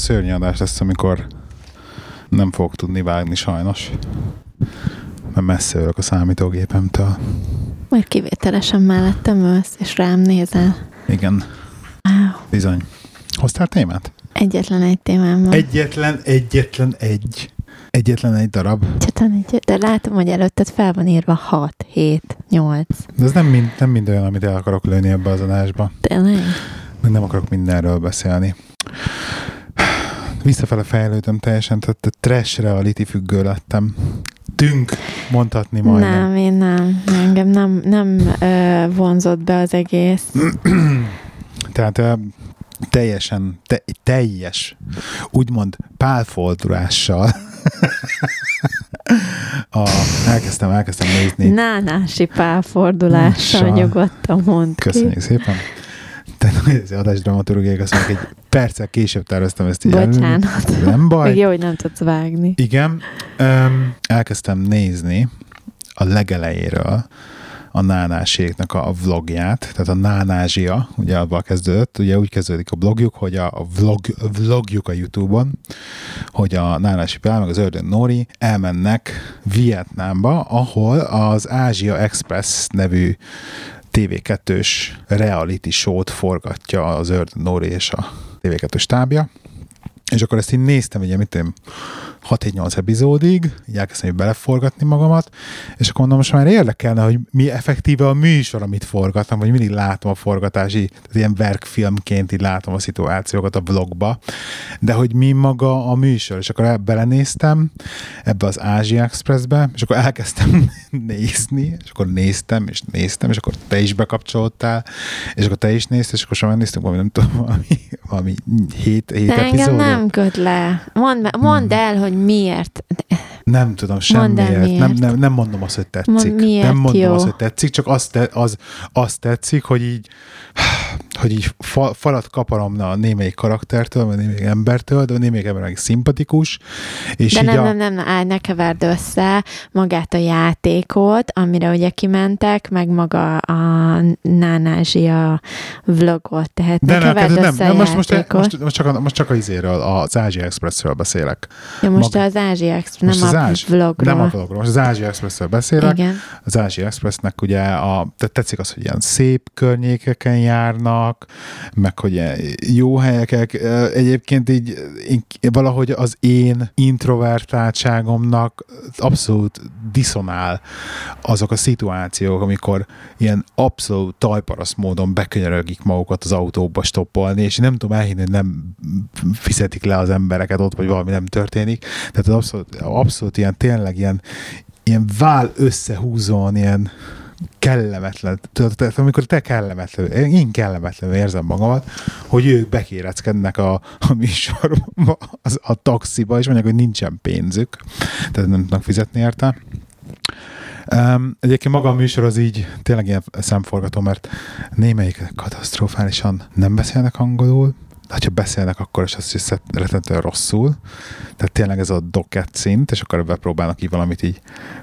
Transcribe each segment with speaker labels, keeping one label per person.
Speaker 1: szörnyű adás lesz, amikor nem fogok tudni vágni sajnos. Mert messze ülök a számítógépemtől.
Speaker 2: Majd kivételesen mellettem ülsz, és rám nézel.
Speaker 1: Igen,
Speaker 2: Wow.
Speaker 1: bizony. Hoztál témát?
Speaker 2: Egyetlen egy témám van.
Speaker 1: Egyetlen, egyetlen egy. Egyetlen egy darab.
Speaker 2: Egyetlen egy, de látom, hogy előtted fel van írva 6, 7, 8.
Speaker 1: De ez nem mind, nem mind olyan, amit el akarok lőni ebbe az adásba.
Speaker 2: Tényleg?
Speaker 1: Meg nem akarok mindenről beszélni. Visszafele fejlődöm teljesen, tehát a trash reality függő lettem. Tünk, mondhatni majdnem.
Speaker 2: Nem, én nem. Engem nem, nem ö, vonzott be az egész.
Speaker 1: Tehát ö, teljesen, te, teljes, úgymond pálfoldulással a, elkezdtem, elkezdtem nézni.
Speaker 2: Nánási pálfordulással nyugodtan mond ki.
Speaker 1: Köszönjük szépen. Tehát az adás dramaturgiai, azt mondják, egy perccel később terveztem ezt így.
Speaker 2: Bocsánat.
Speaker 1: Nem baj.
Speaker 2: Még jó, hogy nem tudsz vágni.
Speaker 1: Igen. Um, elkezdtem nézni a legelejéről a nánáséknek a vlogját, tehát a nánázsia, ugye abban kezdődött, ugye úgy kezdődik a blogjuk, hogy a a vlog, vlogjuk a Youtube-on, hogy a Nánási Pál meg az Ördön Nóri elmennek Vietnámba, ahol az Ázsia Express nevű TV2-s reality show-t forgatja az Ördön Nóri és a TV2 stábja. És akkor ezt így néztem, ugye, mit tudom, 6-7-8 epizódig, így elkezdtem beleforgatni magamat, és akkor mondom, most már érdekelne, hogy mi effektíve a műsor, amit forgatom, vagy mindig látom a forgatási, tehát ilyen verkfilmként így látom a szituációkat a vlogba, de hogy mi maga a műsor, és akkor el- belenéztem ebbe az Ázsia Expressbe, és akkor elkezdtem nézni, és akkor néztem, és néztem, és akkor te is bekapcsoltál, és akkor te is nézted, és akkor sem néztünk valami, nem tudom, valami, valami hét, hét
Speaker 2: De engem
Speaker 1: epizódot.
Speaker 2: nem köt le. Mondd, mondd el, hogy miért.
Speaker 1: Nem tudom, semmiért. Nem,
Speaker 2: miért.
Speaker 1: nem, nem mondom azt, hogy tetszik.
Speaker 2: Mond, miért
Speaker 1: nem mondom
Speaker 2: jó?
Speaker 1: azt, hogy tetszik, csak azt, te, az, azt tetszik, hogy így hogy így fa, falat kaparom a némelyik karaktertől, vagy némelyik embertől, de a némelyik ember meg szimpatikus. És
Speaker 2: De nem,
Speaker 1: a,
Speaker 2: nem, nem, nem, állj, ne keverd össze magát a játékot, amire ugye kimentek, meg maga a Nánázsia vlogot, tehát
Speaker 1: de
Speaker 2: ne
Speaker 1: nem,
Speaker 2: keverd
Speaker 1: nem,
Speaker 2: össze
Speaker 1: nem,
Speaker 2: a
Speaker 1: most, most, most, most, csak, a, most csak az izéről, az Ázsia Expressről beszélek.
Speaker 2: ja, most
Speaker 1: maga-
Speaker 2: az Ázsia Express, nem
Speaker 1: az
Speaker 2: a
Speaker 1: Ázs-
Speaker 2: vlogról.
Speaker 1: Nem a vlogról, most az Ázsia Expressről beszélek.
Speaker 2: Igen.
Speaker 1: az Ázsia Expressnek ugye a, tetszik az, hogy ilyen szép környékeken járnak, meg hogy ilyen jó helyek, egyébként így én, valahogy az én introvertáltságomnak abszolút diszonál azok a szituációk, amikor ilyen abszolút tajparaszt módon bekönyörögik magukat az autóba stoppolni, és nem tudom elhinni, hogy nem fizetik le az embereket ott, vagy valami nem történik. Tehát az abszolút, abszolút ilyen tényleg ilyen, ilyen vál összehúzóan, ilyen kellemetlen, tudod, tehát amikor te kellemetlen, én kellemetlenül érzem magamat, hogy ők bekéreckednek a, a műsorba, az, a taxiba, és mondják, hogy nincsen pénzük, tehát nem tudnak fizetni érte. Um, egyébként maga a műsor az így tényleg ilyen szemforgató, mert némelyik katasztrofálisan nem beszélnek angolul, de ha beszélnek, akkor is azt hiszem rettentően rosszul. Tehát tényleg ez a docket szint, és akkor ebben próbálnak így valamit így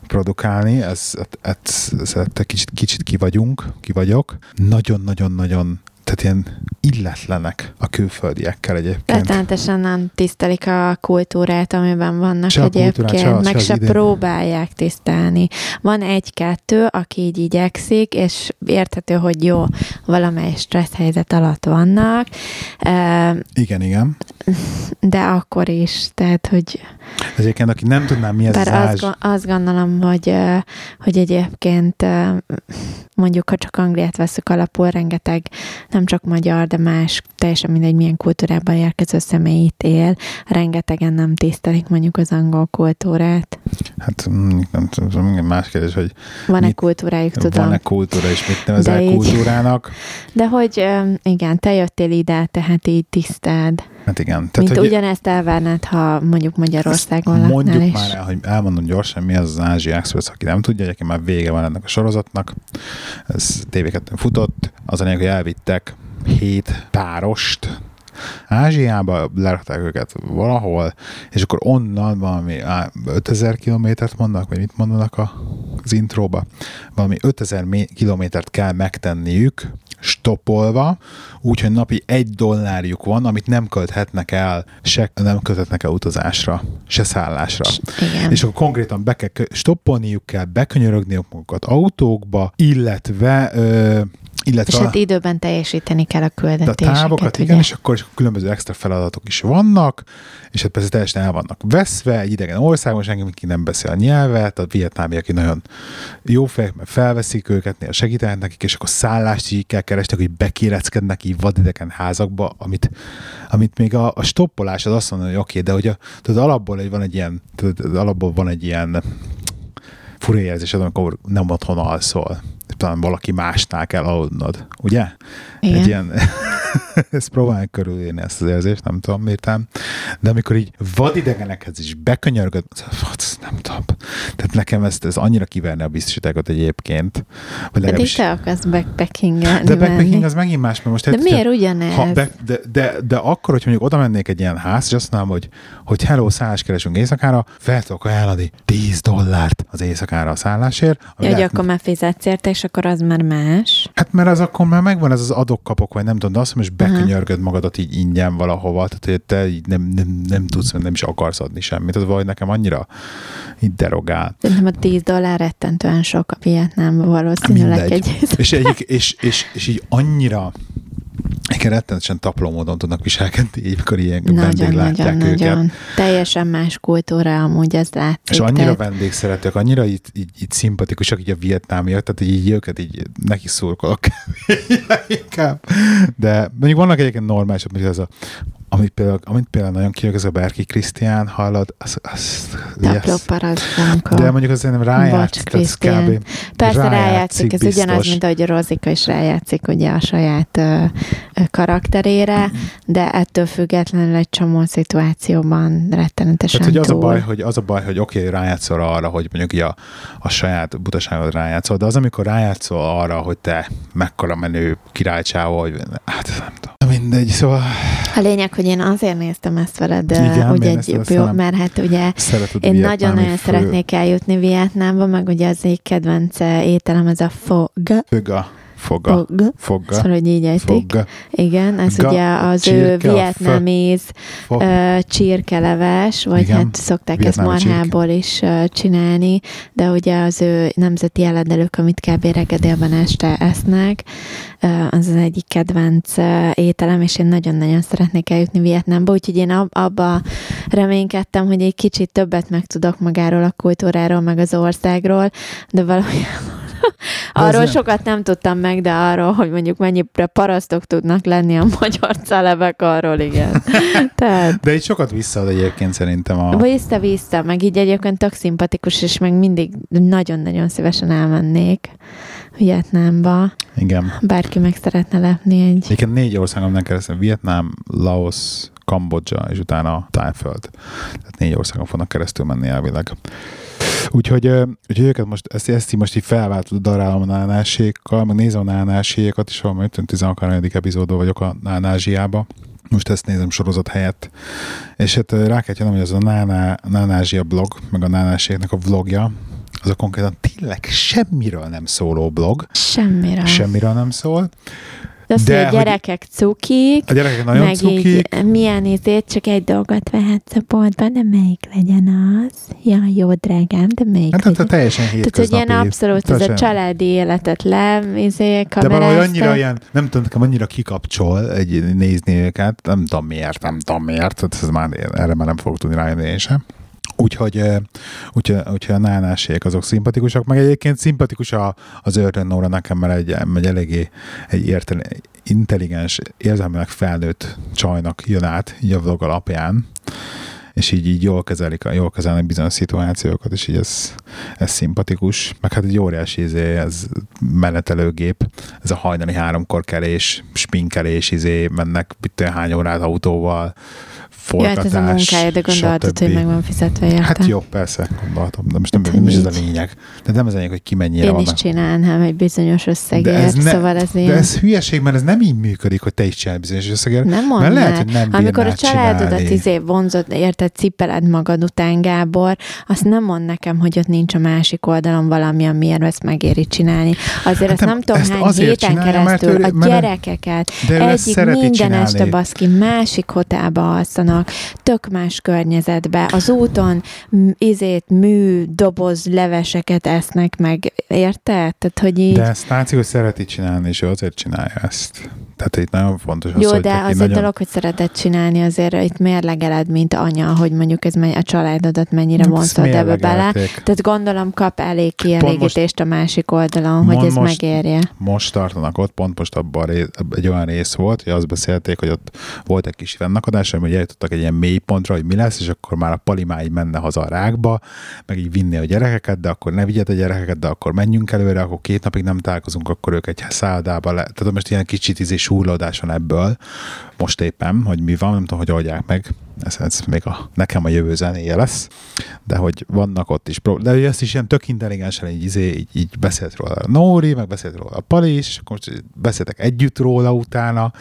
Speaker 1: produkálni. Ez, ez, ez, ez kicsit, kicsit ki vagyunk, ki vagyok. Nagyon-nagyon-nagyon tehát ilyen illetlenek a külföldiekkel egyébként.
Speaker 2: Rettenetesen nem tisztelik a kultúrát, amiben vannak
Speaker 1: Se a kultúrát,
Speaker 2: egyébként,
Speaker 1: se a-
Speaker 2: meg
Speaker 1: se az
Speaker 2: se próbálják tisztelni. Van egy-kettő, aki így igyekszik, és érthető, hogy jó, valamely stressz helyzet alatt vannak,
Speaker 1: Igen, igen.
Speaker 2: de akkor is, tehát, hogy
Speaker 1: Egyébként, aki nem tudná, mi ez
Speaker 2: bár
Speaker 1: az ázs...
Speaker 2: azt gondolom, hogy, hogy egyébként mondjuk, ha csak Angliát veszük alapul, rengeteg nem csak magyar, de más, teljesen mindegy, milyen kultúrában érkező személy itt él, rengetegen nem tisztelik mondjuk az angol kultúrát.
Speaker 1: Hát mm, nem tudom, igen, más kérdés, hogy
Speaker 2: Van-e
Speaker 1: Mit-
Speaker 2: kultúrájuk, tudom.
Speaker 1: van-e kultúra, és mit nevezel
Speaker 2: De így-
Speaker 1: kultúrának.
Speaker 2: De hogy igen, te jöttél ide, tehát így tisztáld.
Speaker 1: Hát igen.
Speaker 2: Tehát, Mint
Speaker 1: hogy
Speaker 2: ugyanezt elvárnád, ha mondjuk Magyarországon laknál
Speaker 1: Mondjuk
Speaker 2: is.
Speaker 1: már el, hogy elmondom gyorsan, mi az az Ázsia Express, aki nem tudja, egyébként már vége van ennek a sorozatnak. Ez tv futott. Az a lényeg, hogy elvittek hét párost Ázsiába, lerakták őket valahol, és akkor onnan valami á, 5000 kilométert mondanak, vagy mit mondanak a az intróba, valami 5000 kilométert kell megtenniük, stoppolva, úgyhogy napi egy dollárjuk van, amit nem költhetnek el, se nem költhetnek el utazásra, se szállásra.
Speaker 2: Igen.
Speaker 1: És akkor konkrétan be kell stoppolniuk kell, bekönyörögniuk magukat autókba, illetve ö, illetve
Speaker 2: és hát időben teljesíteni kell a küldetéseket.
Speaker 1: A távokat, ugye? igen, és akkor, és akkor különböző extra feladatok is vannak, és hát persze teljesen el vannak veszve, egy idegen országban, és engem ki nem beszél a nyelvet, a vietnámiak, nagyon jó fejek, mert felveszik őket, néha segítenek nekik, és akkor szállást így kell keresni, hogy bekéreckednek így vadidegen házakba, amit, amit még a, a stoppolás az azt mondja, hogy oké, okay, de hogy a, tudod, alapból egy, van egy ilyen, tudod, alapból van egy ilyen fura érzés, amikor nem otthon alszol talán valaki másnál kell aludnod, ugye?
Speaker 2: Igen.
Speaker 1: Egy ilyen, ezt próbálják körülírni ezt az érzést, nem tudom miért de amikor így vadidegenekhez is bekönyörgöd, nem tudom. Tehát nekem ezt, ez annyira kiverne a biztosítágot egyébként.
Speaker 2: Vagy Pedig te akarsz backpackingelni
Speaker 1: De backpacking az megint más, mert most...
Speaker 2: De tehát, miért ugyanez? Ha
Speaker 1: de, de, de, de, akkor, hogy mondjuk oda mennék egy ilyen ház, és azt mondom, hogy, hogy hello, szállás keresünk éjszakára, fel tudok ajánlani 10 dollárt az éjszakára a szállásért.
Speaker 2: Ja, hogy akkor már fizetsz érte, és akkor az már más.
Speaker 1: Hát mert az akkor már megvan ez az adok-kapok, vagy nem tudom, de azt mondom, hogy bekönyörgöd magadat így ingyen valahova, tehát hogy te így nem, nem, nem tudsz, nem is akarsz adni semmit, az vagy nekem annyira így derogál.
Speaker 2: Szerintem a 10 dollár rettentően sok a Vietnámban valószínűleg egy.
Speaker 1: És, egy, és, és, és, így annyira igen, rettenetesen tapló módon tudnak viselkedni, így, amikor ilyen nagyon, vendég látják nagyon, őket. Nagyon.
Speaker 2: Teljesen más kultúra amúgy ez látszik.
Speaker 1: És annyira tehát... szeretők, annyira így, így, így szimpatikusak így a vietnámiak, tehát így őket így neki szurkolok inkább. De mondjuk vannak egyébként normálisabb, mint ez a amit például, amit például nagyon kijön, ez a Berki Krisztián, hallod, az, az
Speaker 2: yes.
Speaker 1: De mondjuk az nem rájátszik,
Speaker 2: az kb. Persze rájátszik, rájátszik ez biztos. ugyanaz, mint ahogy a Rozika is rájátszik ugye a saját ö, ö, karakterére, de ettől függetlenül egy csomó szituációban rettenetesen
Speaker 1: Tehát, hogy
Speaker 2: az
Speaker 1: túl. a baj, hogy, az a baj, hogy oké, okay, rájátszol arra, hogy mondjuk a, a saját butaságod rájátszol, de az, amikor rájátszol arra, hogy te mekkora menő királycsávó, hogy hát nem tudom. Mindegy, szóval...
Speaker 2: A lényeg, hogy én azért néztem ezt veled, Igen, ugye egy jó, mert hát ugye én nagyon-nagyon szeretnék eljutni Vietnámba, meg ugye az egy kedvenc ételem, ez a fog.
Speaker 1: Föga. Foga.
Speaker 2: Fog.
Speaker 1: Foga.
Speaker 2: Szóval, hogy így ejtik. Igen, ez Ga, ugye az csirke, ő vietnaméz uh, csirkeleves, vagy Igen, hát szokták ezt marhából csirke. is uh, csinálni, de ugye az ő nemzeti elendelők, amit kb. regedélben este esznek, uh, az az egyik kedvenc uh, ételem, és én nagyon-nagyon szeretnék eljutni Vietnámba, úgyhogy én ab, abba reménykedtem, hogy egy kicsit többet megtudok magáról a kultúráról, meg az országról, de valójában arról nem... sokat nem tudtam meg, de arról, hogy mondjuk mennyire parasztok tudnak lenni a magyar celebek, arról igen.
Speaker 1: Tehát... De itt sokat visszaad egyébként szerintem a...
Speaker 2: Vissza-vissza, meg így egyébként tök szimpatikus, és meg mindig nagyon-nagyon szívesen elmennék Vietnámba.
Speaker 1: Igen.
Speaker 2: Bárki meg szeretne lepni egy...
Speaker 1: Egyébként négy országon nem keresztül. Vietnám, Laos, Kambodzsa, és utána Tájföld. Tehát négy országon fognak keresztül menni elvileg. Úgyhogy, úgyhogy őket most, ezt, ezt így most így felváltod darálom a nánásékkal, meg nézem a nánásékat is, valami 13. epizódban vagyok a nánázsiába. Most ezt nézem sorozat helyett. És hát rá kell jönnöm, hogy ez a Náná, Nánázsia blog, meg a nánáségnek a vlogja, az a konkrétan tényleg semmiről nem szóló blog.
Speaker 2: Semmiről.
Speaker 1: Semmiről nem szól.
Speaker 2: De azt, De, hogy a gyerekek cukik,
Speaker 1: a gyerekek nagyon meg cukik. Így,
Speaker 2: milyen izét, csak egy dolgot vehetsz a boltban, de melyik legyen az? Ja, jó, drágám, de melyik
Speaker 1: hát,
Speaker 2: legyen?
Speaker 1: Hát, teljesen.
Speaker 2: Tehát, hogy ilyen abszolút teljesen. ez a családi életet le, izé,
Speaker 1: De valahogy annyira ilyen, nem tudom, nekem annyira kikapcsol egy, nézni őket, nem tudom miért, nem tudom miért, ez már, erre már nem fogok tudni rájönni én sem. Úgyhogy, úgyhogy, úgyhogy a nánásék azok szimpatikusak, meg egyébként szimpatikus a, az Örtön Nóra nekem, mert egy, egy eléggé egy értelen, intelligens, érzelmileg felnőtt csajnak jön át így a vlog alapján, és így, így jól kezelik, jól kezelnek bizonyos szituációkat, és így ez, ez szimpatikus. Meg hát egy óriási izé, ez menetelőgép, ez a hajnali háromkor kelés, sminkelés, izé, mennek mit hány órát autóval, forgatás,
Speaker 2: Jöhet ez a munkája, de gondoltad,
Speaker 1: stb.
Speaker 2: hogy meg van fizetve érte.
Speaker 1: Hát jó, persze, gondoltam, de most nem,
Speaker 2: Hát,
Speaker 1: nem is ez a lényeg. De nem ez a lényeg, hogy ki mennyire
Speaker 2: Én
Speaker 1: van.
Speaker 2: is
Speaker 1: meg-
Speaker 2: csinálnám egy bizonyos összegért,
Speaker 1: ne-
Speaker 2: szóval ez
Speaker 1: de
Speaker 2: ilyen...
Speaker 1: ez hülyeség, mert ez nem így működik, hogy te is csinálj bizonyos összegért.
Speaker 2: Nem
Speaker 1: Mert lehet, hogy nem
Speaker 2: Amikor a családodat
Speaker 1: csinálni.
Speaker 2: izé vonzott, érted, cipeled magad után, Gábor, azt nem mond nekem, hogy ott nincs a másik oldalon valami, amiért ezt megéri csinálni. Azért
Speaker 1: Hát
Speaker 2: azt
Speaker 1: nem,
Speaker 2: nem tudom
Speaker 1: ezt
Speaker 2: hány héten keresztül
Speaker 1: ő-
Speaker 2: a gyerekeket
Speaker 1: De
Speaker 2: egyik minden este baszki, másik hotelba alszanak, tök más környezetbe, az úton izét, mű, doboz, leveseket esznek meg, érted? Tehát, hogy így...
Speaker 1: De ezt hogy szereti csinálni, és ő azért csinálja ezt. Tehát itt nagyon fontos az,
Speaker 2: Jó,
Speaker 1: hogy
Speaker 2: de az egy
Speaker 1: nagyon...
Speaker 2: dolog, hogy szereted csinálni, azért itt mérlegeled, mint anya, hogy mondjuk ez a családodat mennyire vonzod ebbe bele. Tehát gondolom kap elég kielégítést a másik oldalon, hogy ez
Speaker 1: most-
Speaker 2: megérje.
Speaker 1: most tartanak ott, pont most abban rész, egy olyan rész volt, hogy azt beszélték, hogy ott volt egy kis fennakadás, hogy eljutottak egy ilyen mélypontra, hogy mi lesz, és akkor már a palimáig menne haza a rákba, meg így vinni a gyerekeket, de akkor ne vigyed a gyerekeket, de akkor menjünk előre, akkor két napig nem találkozunk, akkor ők egy szállodába le. Tehát most ilyen kicsit súrlódás van ebből, most éppen, hogy mi van, nem tudom, hogy oldják meg. Ez, ez még a, nekem a jövő zenéje lesz, de hogy vannak ott is prób- de ő ezt is ilyen tök intelligensen így, izé, így, így beszélt róla a Nóri, meg beszélt róla a Pali is, akkor most beszéltek együtt róla utána,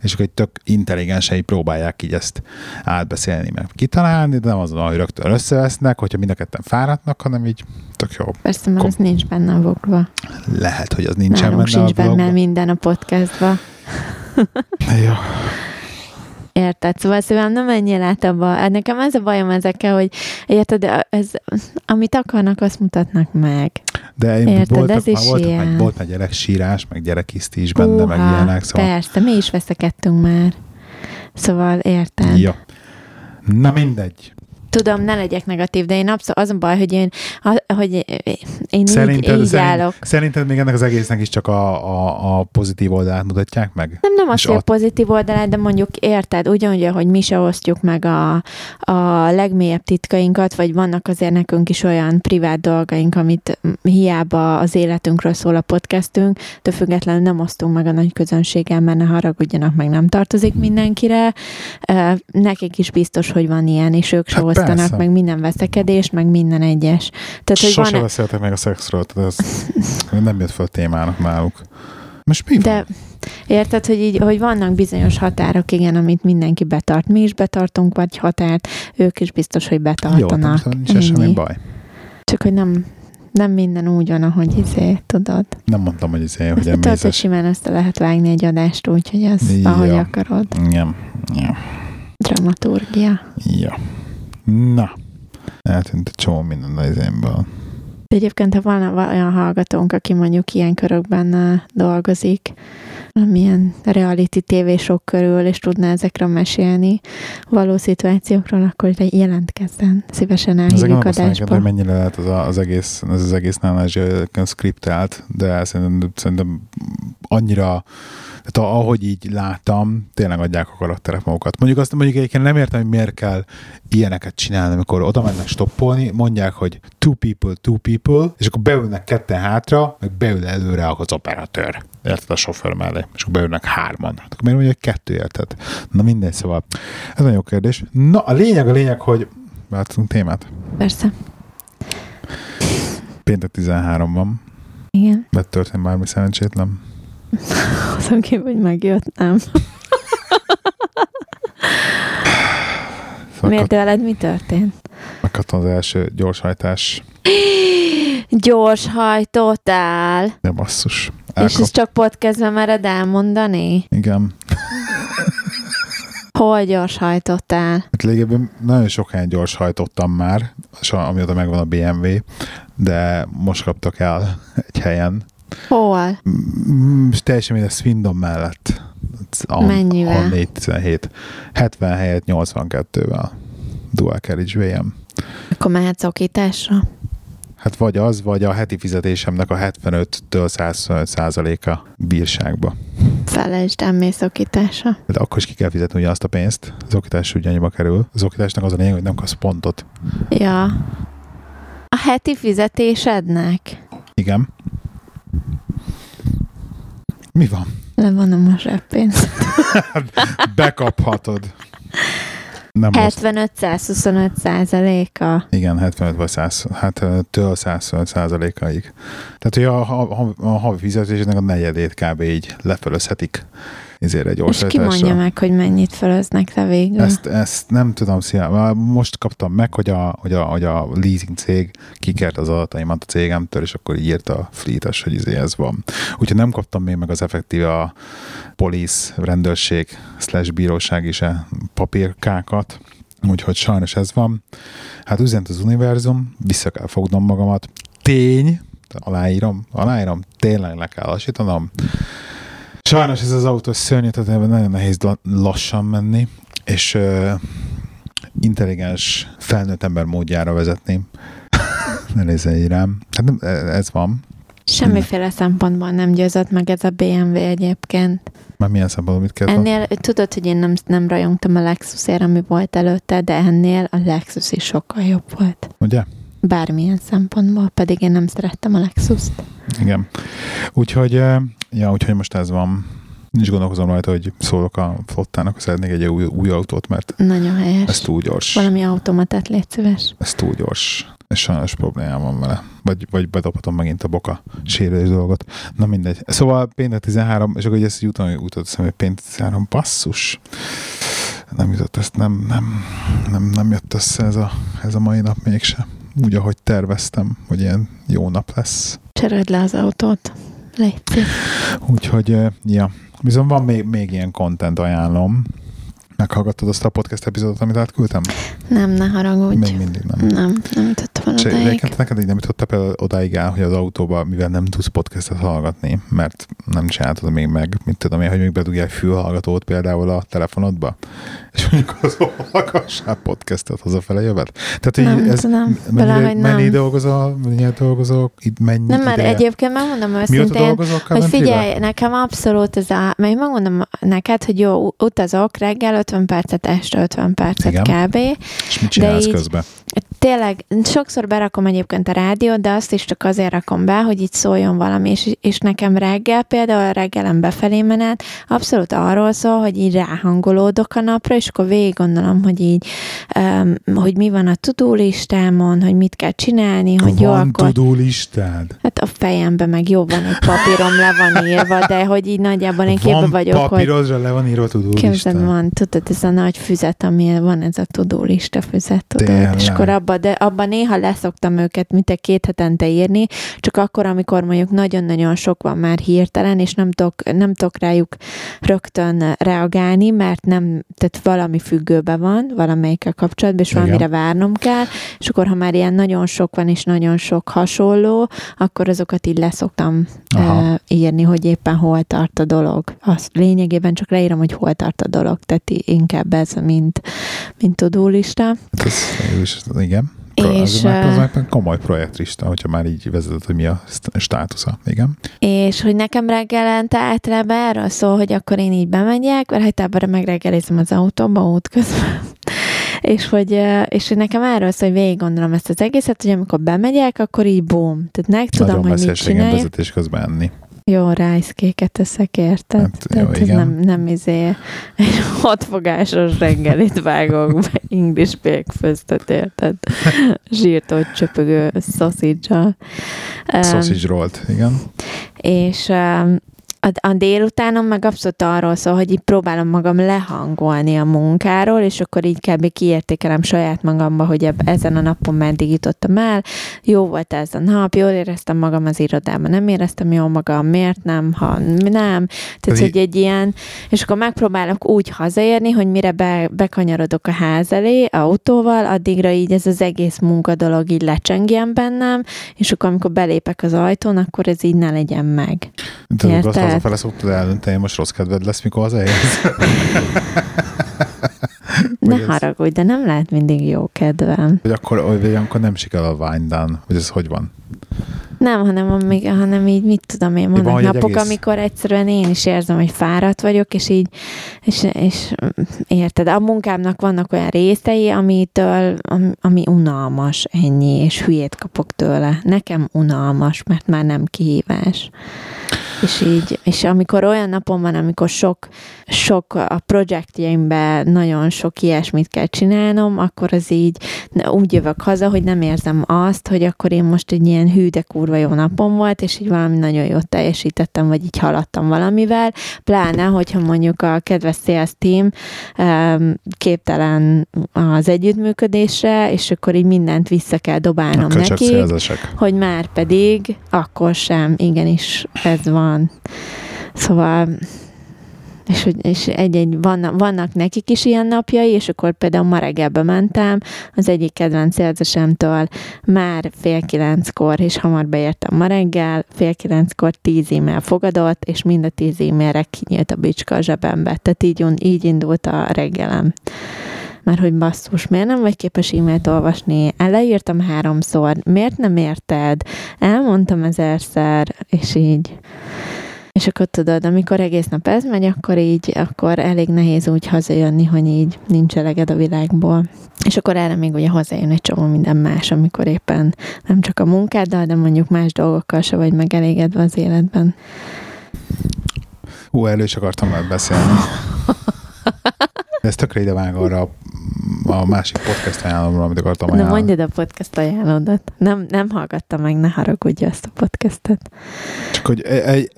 Speaker 1: és akkor egy tök intelligensen így próbálják így ezt átbeszélni, meg kitalálni, de nem azon, hogy rögtön összevesznek, hogyha mind a ketten fáradnak, hanem így tök jó.
Speaker 2: Persze, mert
Speaker 1: Kom-
Speaker 2: ez nincs benne a vlogba.
Speaker 1: Lehet, hogy az nincsen
Speaker 2: Nálunk
Speaker 1: benne
Speaker 2: sincs
Speaker 1: a
Speaker 2: benne minden a podcastba.
Speaker 1: Jó.
Speaker 2: Érted? Szóval szívem, nem menjél át abba. Nekem ez a bajom ezekkel, hogy érted, ez, amit akarnak, azt mutatnak meg.
Speaker 1: De én
Speaker 2: Érted,
Speaker 1: voltak,
Speaker 2: ez is
Speaker 1: voltak,
Speaker 2: ilyen.
Speaker 1: meg, volt már gyereksírás, meg gyerekiszti is benne, meg
Speaker 2: Húha,
Speaker 1: ilyenek, szóval
Speaker 2: Persze, mi is veszekedtünk már. Szóval érted?
Speaker 1: Ja. Na mindegy.
Speaker 2: Tudom, ne legyek negatív, de én abszolút az a baj, hogy én, hogy én
Speaker 1: Szerinted,
Speaker 2: így, így
Speaker 1: szerint,
Speaker 2: állok.
Speaker 1: szerinted még ennek az egésznek is csak a, a, a pozitív oldalát mutatják meg?
Speaker 2: Nem, nem azt, hogy a pozitív oldalát, de mondjuk érted, ugyanúgy, hogy mi se osztjuk meg a, a legmélyebb titkainkat, vagy vannak azért nekünk is olyan privát dolgaink, amit hiába az életünkről szól a podcastünk, de függetlenül nem osztunk meg a nagy közönséggel, mert ne haragudjanak, meg nem tartozik mindenkire. Nekik is biztos, hogy van ilyen, és ők se
Speaker 1: Hát
Speaker 2: osztanak
Speaker 1: persze.
Speaker 2: meg minden veszekedést, meg minden egyes. Tehát, hogy
Speaker 1: Sose
Speaker 2: van
Speaker 1: beszéltek meg a szexről, tehát ez nem jött fel témának náluk. Most mi van?
Speaker 2: De érted, hogy így, hogy vannak bizonyos határok, igen, amit mindenki betart. Mi is betartunk vagy határt, ők is biztos, hogy
Speaker 1: Jó,
Speaker 2: betartanak.
Speaker 1: nem nincs semmi baj.
Speaker 2: Csak, hogy nem, nem minden úgy van, ahogy izé, tudod.
Speaker 1: Nem mondtam, hogy izé, hogy
Speaker 2: Ezt tudod, hogy
Speaker 1: emészes.
Speaker 2: simán össze lehet vágni egy adást úgy, hogy ez,
Speaker 1: Ja.
Speaker 2: ahogy akarod.
Speaker 1: Igen. Ja.
Speaker 2: Dramaturgia.
Speaker 1: ja. Na. Eltűnt egy csomó minden az izénből.
Speaker 2: De egyébként, ha van olyan hallgatónk, aki mondjuk ilyen körökben dolgozik, valamilyen reality tévésok körül, és tudna ezekről mesélni, való szituációkról, akkor jelentkezzen. Szívesen elhívjuk
Speaker 1: azt neked,
Speaker 2: adásba.
Speaker 1: hogy mennyire lehet az, a, az egész, ez az egész nálás skriptált, de szerintem, szerintem annyira, tehát ahogy így láttam, tényleg adják a karakterek magukat. Mondjuk azt mondjuk egyébként nem értem, hogy miért kell ilyeneket csinálni, amikor oda mennek stoppolni, mondják, hogy two people, two people, és akkor beülnek ketten hátra, meg beül előre az operatőr. Érted a sofőr mellé, és akkor beülnek hárman. Hát Akkor miért mondja, hogy kettő érted? Na mindegy, szóval ez nagyon jó kérdés. Na, a lényeg, a lényeg, hogy változunk témát.
Speaker 2: Persze.
Speaker 1: Péntek 13 van,
Speaker 2: Igen.
Speaker 1: mert történt bármi szerencsétlen.
Speaker 2: Azon kívül, hogy megjött, nem.
Speaker 1: Szóval
Speaker 2: Miért veled mi történt?
Speaker 1: megkaptam az első gyorshajtás.
Speaker 2: Gyors hajtottál.
Speaker 1: De basszus.
Speaker 2: És
Speaker 1: Elkap...
Speaker 2: ezt csak podcastben mered elmondani?
Speaker 1: Igen.
Speaker 2: Hol gyors hajtottál?
Speaker 1: Hát lényegében nagyon sok helyen gyors hajtottam már, amióta megvan a BMW, de most kaptak el egy helyen.
Speaker 2: Hol?
Speaker 1: Mm, teljesen minden Swindon mellett. A,
Speaker 2: Mennyivel?
Speaker 1: A 417. 70 helyett 82-vel. Dual Carriage VM.
Speaker 2: Akkor mehetsz okításra?
Speaker 1: Hát vagy az, vagy a heti fizetésemnek a 75-től 125 százaléka bírságba.
Speaker 2: Felejtsd el, mész okításra.
Speaker 1: De akkor is ki kell fizetni ugye azt a pénzt. Az oktatás ugye annyiba kerül. Az oktatásnak az a lényeg, hogy nem kapsz pontot.
Speaker 2: Ja. A heti fizetésednek?
Speaker 1: Igen. Mi van?
Speaker 2: Levonom a zseppénzt.
Speaker 1: Bekaphatod. Nem rossz.
Speaker 2: 75-125 százaléka.
Speaker 1: Igen, 75 vagy 100, hát től 105 százalékaig. Tehát, hogy a, a, a havi fizetésnek a negyedét kb. így lefölözhetik ezért egy
Speaker 2: És ki mondja meg, hogy mennyit felöznek te végül?
Speaker 1: Ezt, ezt nem tudom, szia. Most kaptam meg, hogy a, hogy a, hogy a leasing cég kikert az adataimat a cégemtől, és akkor írta a fleetes, hogy izé ez van. Úgyhogy nem kaptam még meg az effektíve a police, rendőrség, slash bíróság is papírkákat, úgyhogy sajnos ez van. Hát üzent az univerzum, vissza kell fognom magamat. Tény, aláírom, aláírom, tényleg le kell lassítanom. Sajnos ez az autó szörnyű, tehát nagyon nehéz la- lassan menni, és uh, intelligens felnőtt ember módjára vezetni. ne nézzen rám. Hát nem, ez van.
Speaker 2: Semmiféle szempontból nem győzött meg ez a BMW egyébként.
Speaker 1: Már milyen szempontból mit kell
Speaker 2: Ennél, tudod, hogy én nem, nem rajongtam a Lexusért, ami volt előtte, de ennél a Lexus is sokkal jobb volt.
Speaker 1: Ugye?
Speaker 2: Bármilyen szempontból, pedig én nem szerettem a Lexus-t.
Speaker 1: Igen. Úgyhogy, uh, ja, úgyhogy most ez van. Nincs gondolkozom rajta, hogy szólok a flottának, hogy szeretnék egy új, új autót, mert
Speaker 2: Nagyon helyes.
Speaker 1: ez túl gyors.
Speaker 2: Valami automatát légy szíves.
Speaker 1: Ez túl gyors. És sajnos problémám van vele. Vagy, vagy bedobhatom megint a boka sérülés dolgot. Na mindegy. Szóval péntek 13, és akkor ugye ezt jutott, jutott eszembe, hogy péntek 13, basszus. Nem jutott, ezt nem, nem, nem, nem jött össze ez a, ez a mai nap mégse. Úgy, ahogy terveztem, hogy ilyen jó nap lesz.
Speaker 2: Cseréld le az autót. Légy.
Speaker 1: Úgyhogy, ja. Viszont van még, még ilyen content ajánlom. Meghallgattad azt a podcast epizódot, amit átküldtem?
Speaker 2: Nem, ne haragudj.
Speaker 1: Még mindig nem.
Speaker 2: Nem, nem jutottam el odáig.
Speaker 1: egyébként neked így nem jutotta például odáig el, hogy az autóba, mivel nem tudsz podcastet hallgatni, mert nem csináltad még meg, mint tudom én, hogy még bedugják fülhallgatót például a telefonodba, és mondjuk az hallgassál podcastet hazafele jövet. Tehát,
Speaker 2: Nem
Speaker 1: hogy ez
Speaker 2: tudom,
Speaker 1: mennyire,
Speaker 2: valahogy nem.
Speaker 1: mennyi dolgozol, mennyire dolgozol, itt mennyi
Speaker 2: Nem, mert
Speaker 1: ideje?
Speaker 2: egyébként megmondom őszintén, hogy figyelj, nekem abszolút ez a, mert megmondom neked, hogy jó, utazok reggel 50 percet, este 50 percet
Speaker 1: Igen.
Speaker 2: kb.
Speaker 1: És mit csinálsz
Speaker 2: így-
Speaker 1: közben?
Speaker 2: Tényleg, sokszor berakom egyébként a rádiót, de azt is csak azért rakom be, hogy itt szóljon valami, és, és nekem reggel, például a reggelen befelé menet, abszolút arról szól, hogy így ráhangolódok a napra, és akkor végig gondolom, hogy így, um, hogy mi van a tudulistámon, hogy mit kell csinálni, hogy jó,
Speaker 1: van
Speaker 2: akkor
Speaker 1: tudó listád?
Speaker 2: Hát a fejemben meg jó van, egy papírom le van írva, de hogy így nagyjából én képbe vagyok, hogy
Speaker 1: papírozra le van írva tudó
Speaker 2: képzeld
Speaker 1: listád?
Speaker 2: van, tudod, ez a nagy füzet, ami van, ez a tudólista füzet, tudod,
Speaker 1: Tényleg?
Speaker 2: és akkor abba, de abban néha leszoktam őket, mint egy két hetente írni, csak akkor, amikor mondjuk nagyon-nagyon sok van már hirtelen, és nem tudok, nem tudok rájuk rögtön reagálni, mert nem, tehát valami függőbe van, valamelyikkel kapcsolatban, és
Speaker 1: Igen.
Speaker 2: valamire várnom kell, és akkor, ha már ilyen nagyon sok van, és nagyon sok hasonló, akkor azokat így leszoktam
Speaker 1: Aha.
Speaker 2: írni, hogy éppen hol tart a dolog. Azt lényegében csak leírom, hogy hol tart a dolog, tehát inkább ez, mint, mint tudólista.
Speaker 1: Hát ez, ez is, igen. Pro,
Speaker 2: És,
Speaker 1: az, meg, az meg komoly projektlista, hogyha már így vezetett, hogy mi a státusza. Igen.
Speaker 2: És hogy nekem reggelente általában erről szól, hogy akkor én így bemegyek, mert általában megreggelizem az autóba útközben. és hogy, és hogy nekem erről szól, hogy végig gondolom ezt az egészet, hogy amikor bemegyek, akkor így boom. Tehát meg tudom,
Speaker 1: Nagyon
Speaker 2: hogy mit csináljak.
Speaker 1: vezetés közben enni.
Speaker 2: Jó, rájszkéket teszek, érted?
Speaker 1: Hát, jó,
Speaker 2: Tehát
Speaker 1: igen.
Speaker 2: nem, nem izé egy hatfogásos reggelit vágok be, English breakfast érted? Zsírtott csöpögő.
Speaker 1: Sausage rolled, igen.
Speaker 2: És um, a, a délutánom meg abszolút arról szól, hogy így próbálom magam lehangolni a munkáról, és akkor így kb. kiértékelem saját magamba, hogy eb- ezen a napon meddig jutottam el, jó volt ez a nap, jól éreztem magam az irodában, nem éreztem jól magam, miért nem, ha nem, tehát hogy egy ilyen, és akkor megpróbálok úgy hazaérni, hogy mire be, bekanyarodok a ház elé autóval, addigra így ez az egész munkadolog így lecsengjen bennem, és akkor amikor belépek az ajtón, akkor ez így ne legyen meg.
Speaker 1: Azt
Speaker 2: Érted?
Speaker 1: Hazafele szoktad eldönteni, most rossz kedved lesz, mikor hazaérsz.
Speaker 2: Ne
Speaker 1: Vagy ez-
Speaker 2: haragudj, de nem lehet mindig jó kedvem.
Speaker 1: Vagy akkor, vagy akkor nem sikerül a wind down, vagy ez hogy van?
Speaker 2: Nem, hanem, amíg, hanem így mit tudom én,
Speaker 1: van,
Speaker 2: vannak
Speaker 1: hogy egy
Speaker 2: napok,
Speaker 1: egész-
Speaker 2: amikor egyszerűen én is érzem, hogy fáradt vagyok, és így, és, és érted, a munkámnak vannak olyan részei, amitől, ami, ami unalmas, ennyi, és hülyét kapok tőle. Nekem unalmas, mert már nem kihívás. És így, és amikor olyan napon van, amikor sok, sok a projektjeimben nagyon sok ilyesmit kell csinálnom, akkor az így úgy jövök haza, hogy nem érzem azt, hogy akkor én most egy ilyen hű, de kurva jó napom volt, és így valami nagyon jót teljesítettem, vagy így haladtam valamivel, pláne, hogyha mondjuk a kedves sales team képtelen az együttműködésre, és akkor így mindent vissza kell dobálnom neki, hogy már pedig akkor sem, igenis ez van. Szóval és, és egy-egy, vannak, vannak nekik is ilyen napjai, és akkor például ma reggelbe mentem, az egyik kedvenc érzesemtől már fél kilenckor, és hamar beértem ma reggel, fél kilenckor tíz e-mail fogadott, és mind a tíz e-mailre kinyílt a bicska a zsebembe. Tehát így, így indult a reggelem mert hogy basszus, miért nem vagy képes e-mailt olvasni? Eleírtam háromszor, miért nem érted? Elmondtam ezerszer, és így. És akkor tudod, amikor egész nap ez megy, akkor így, akkor elég nehéz úgy hazajönni, hogy így nincs eleged a világból. És akkor erre még ugye hozzájön egy csomó minden más, amikor éppen nem csak a munkáddal, de mondjuk más dolgokkal se vagy megelégedve az életben.
Speaker 1: Hú, elő is akartam már beszélni. Ez tökre ide vág arra a másik podcast ajánlomra, amit akartam ajánlani.
Speaker 2: Na mondjad a podcast ajánlódat. Nem, nem hallgattam meg, ne haragudj ezt a podcastet.
Speaker 1: Csak hogy egy, egy,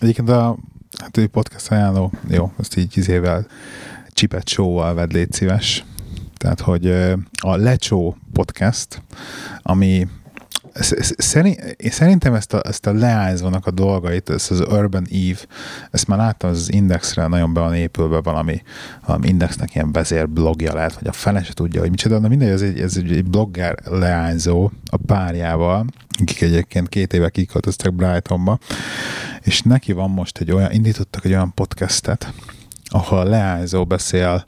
Speaker 1: egyébként a hát egy podcast ajánló, jó, ezt így izével csipet show-val vedd légy szíves. Tehát, hogy a Lecsó podcast, ami Szerintem ezt a, ezt a leányzvanak a dolgait, ezt az Urban Eve, ezt már láttam az Indexre, nagyon be van épülve valami, valami Indexnek ilyen vezérblogja lehet, vagy a fele se tudja, hogy micsoda, de mindegy, ez egy, ez egy blogger leányzó a párjával, akik egyébként két éve kiköltöztek Brightonba, és neki van most egy olyan, indítottak egy olyan podcastet, ahol a leányzó beszél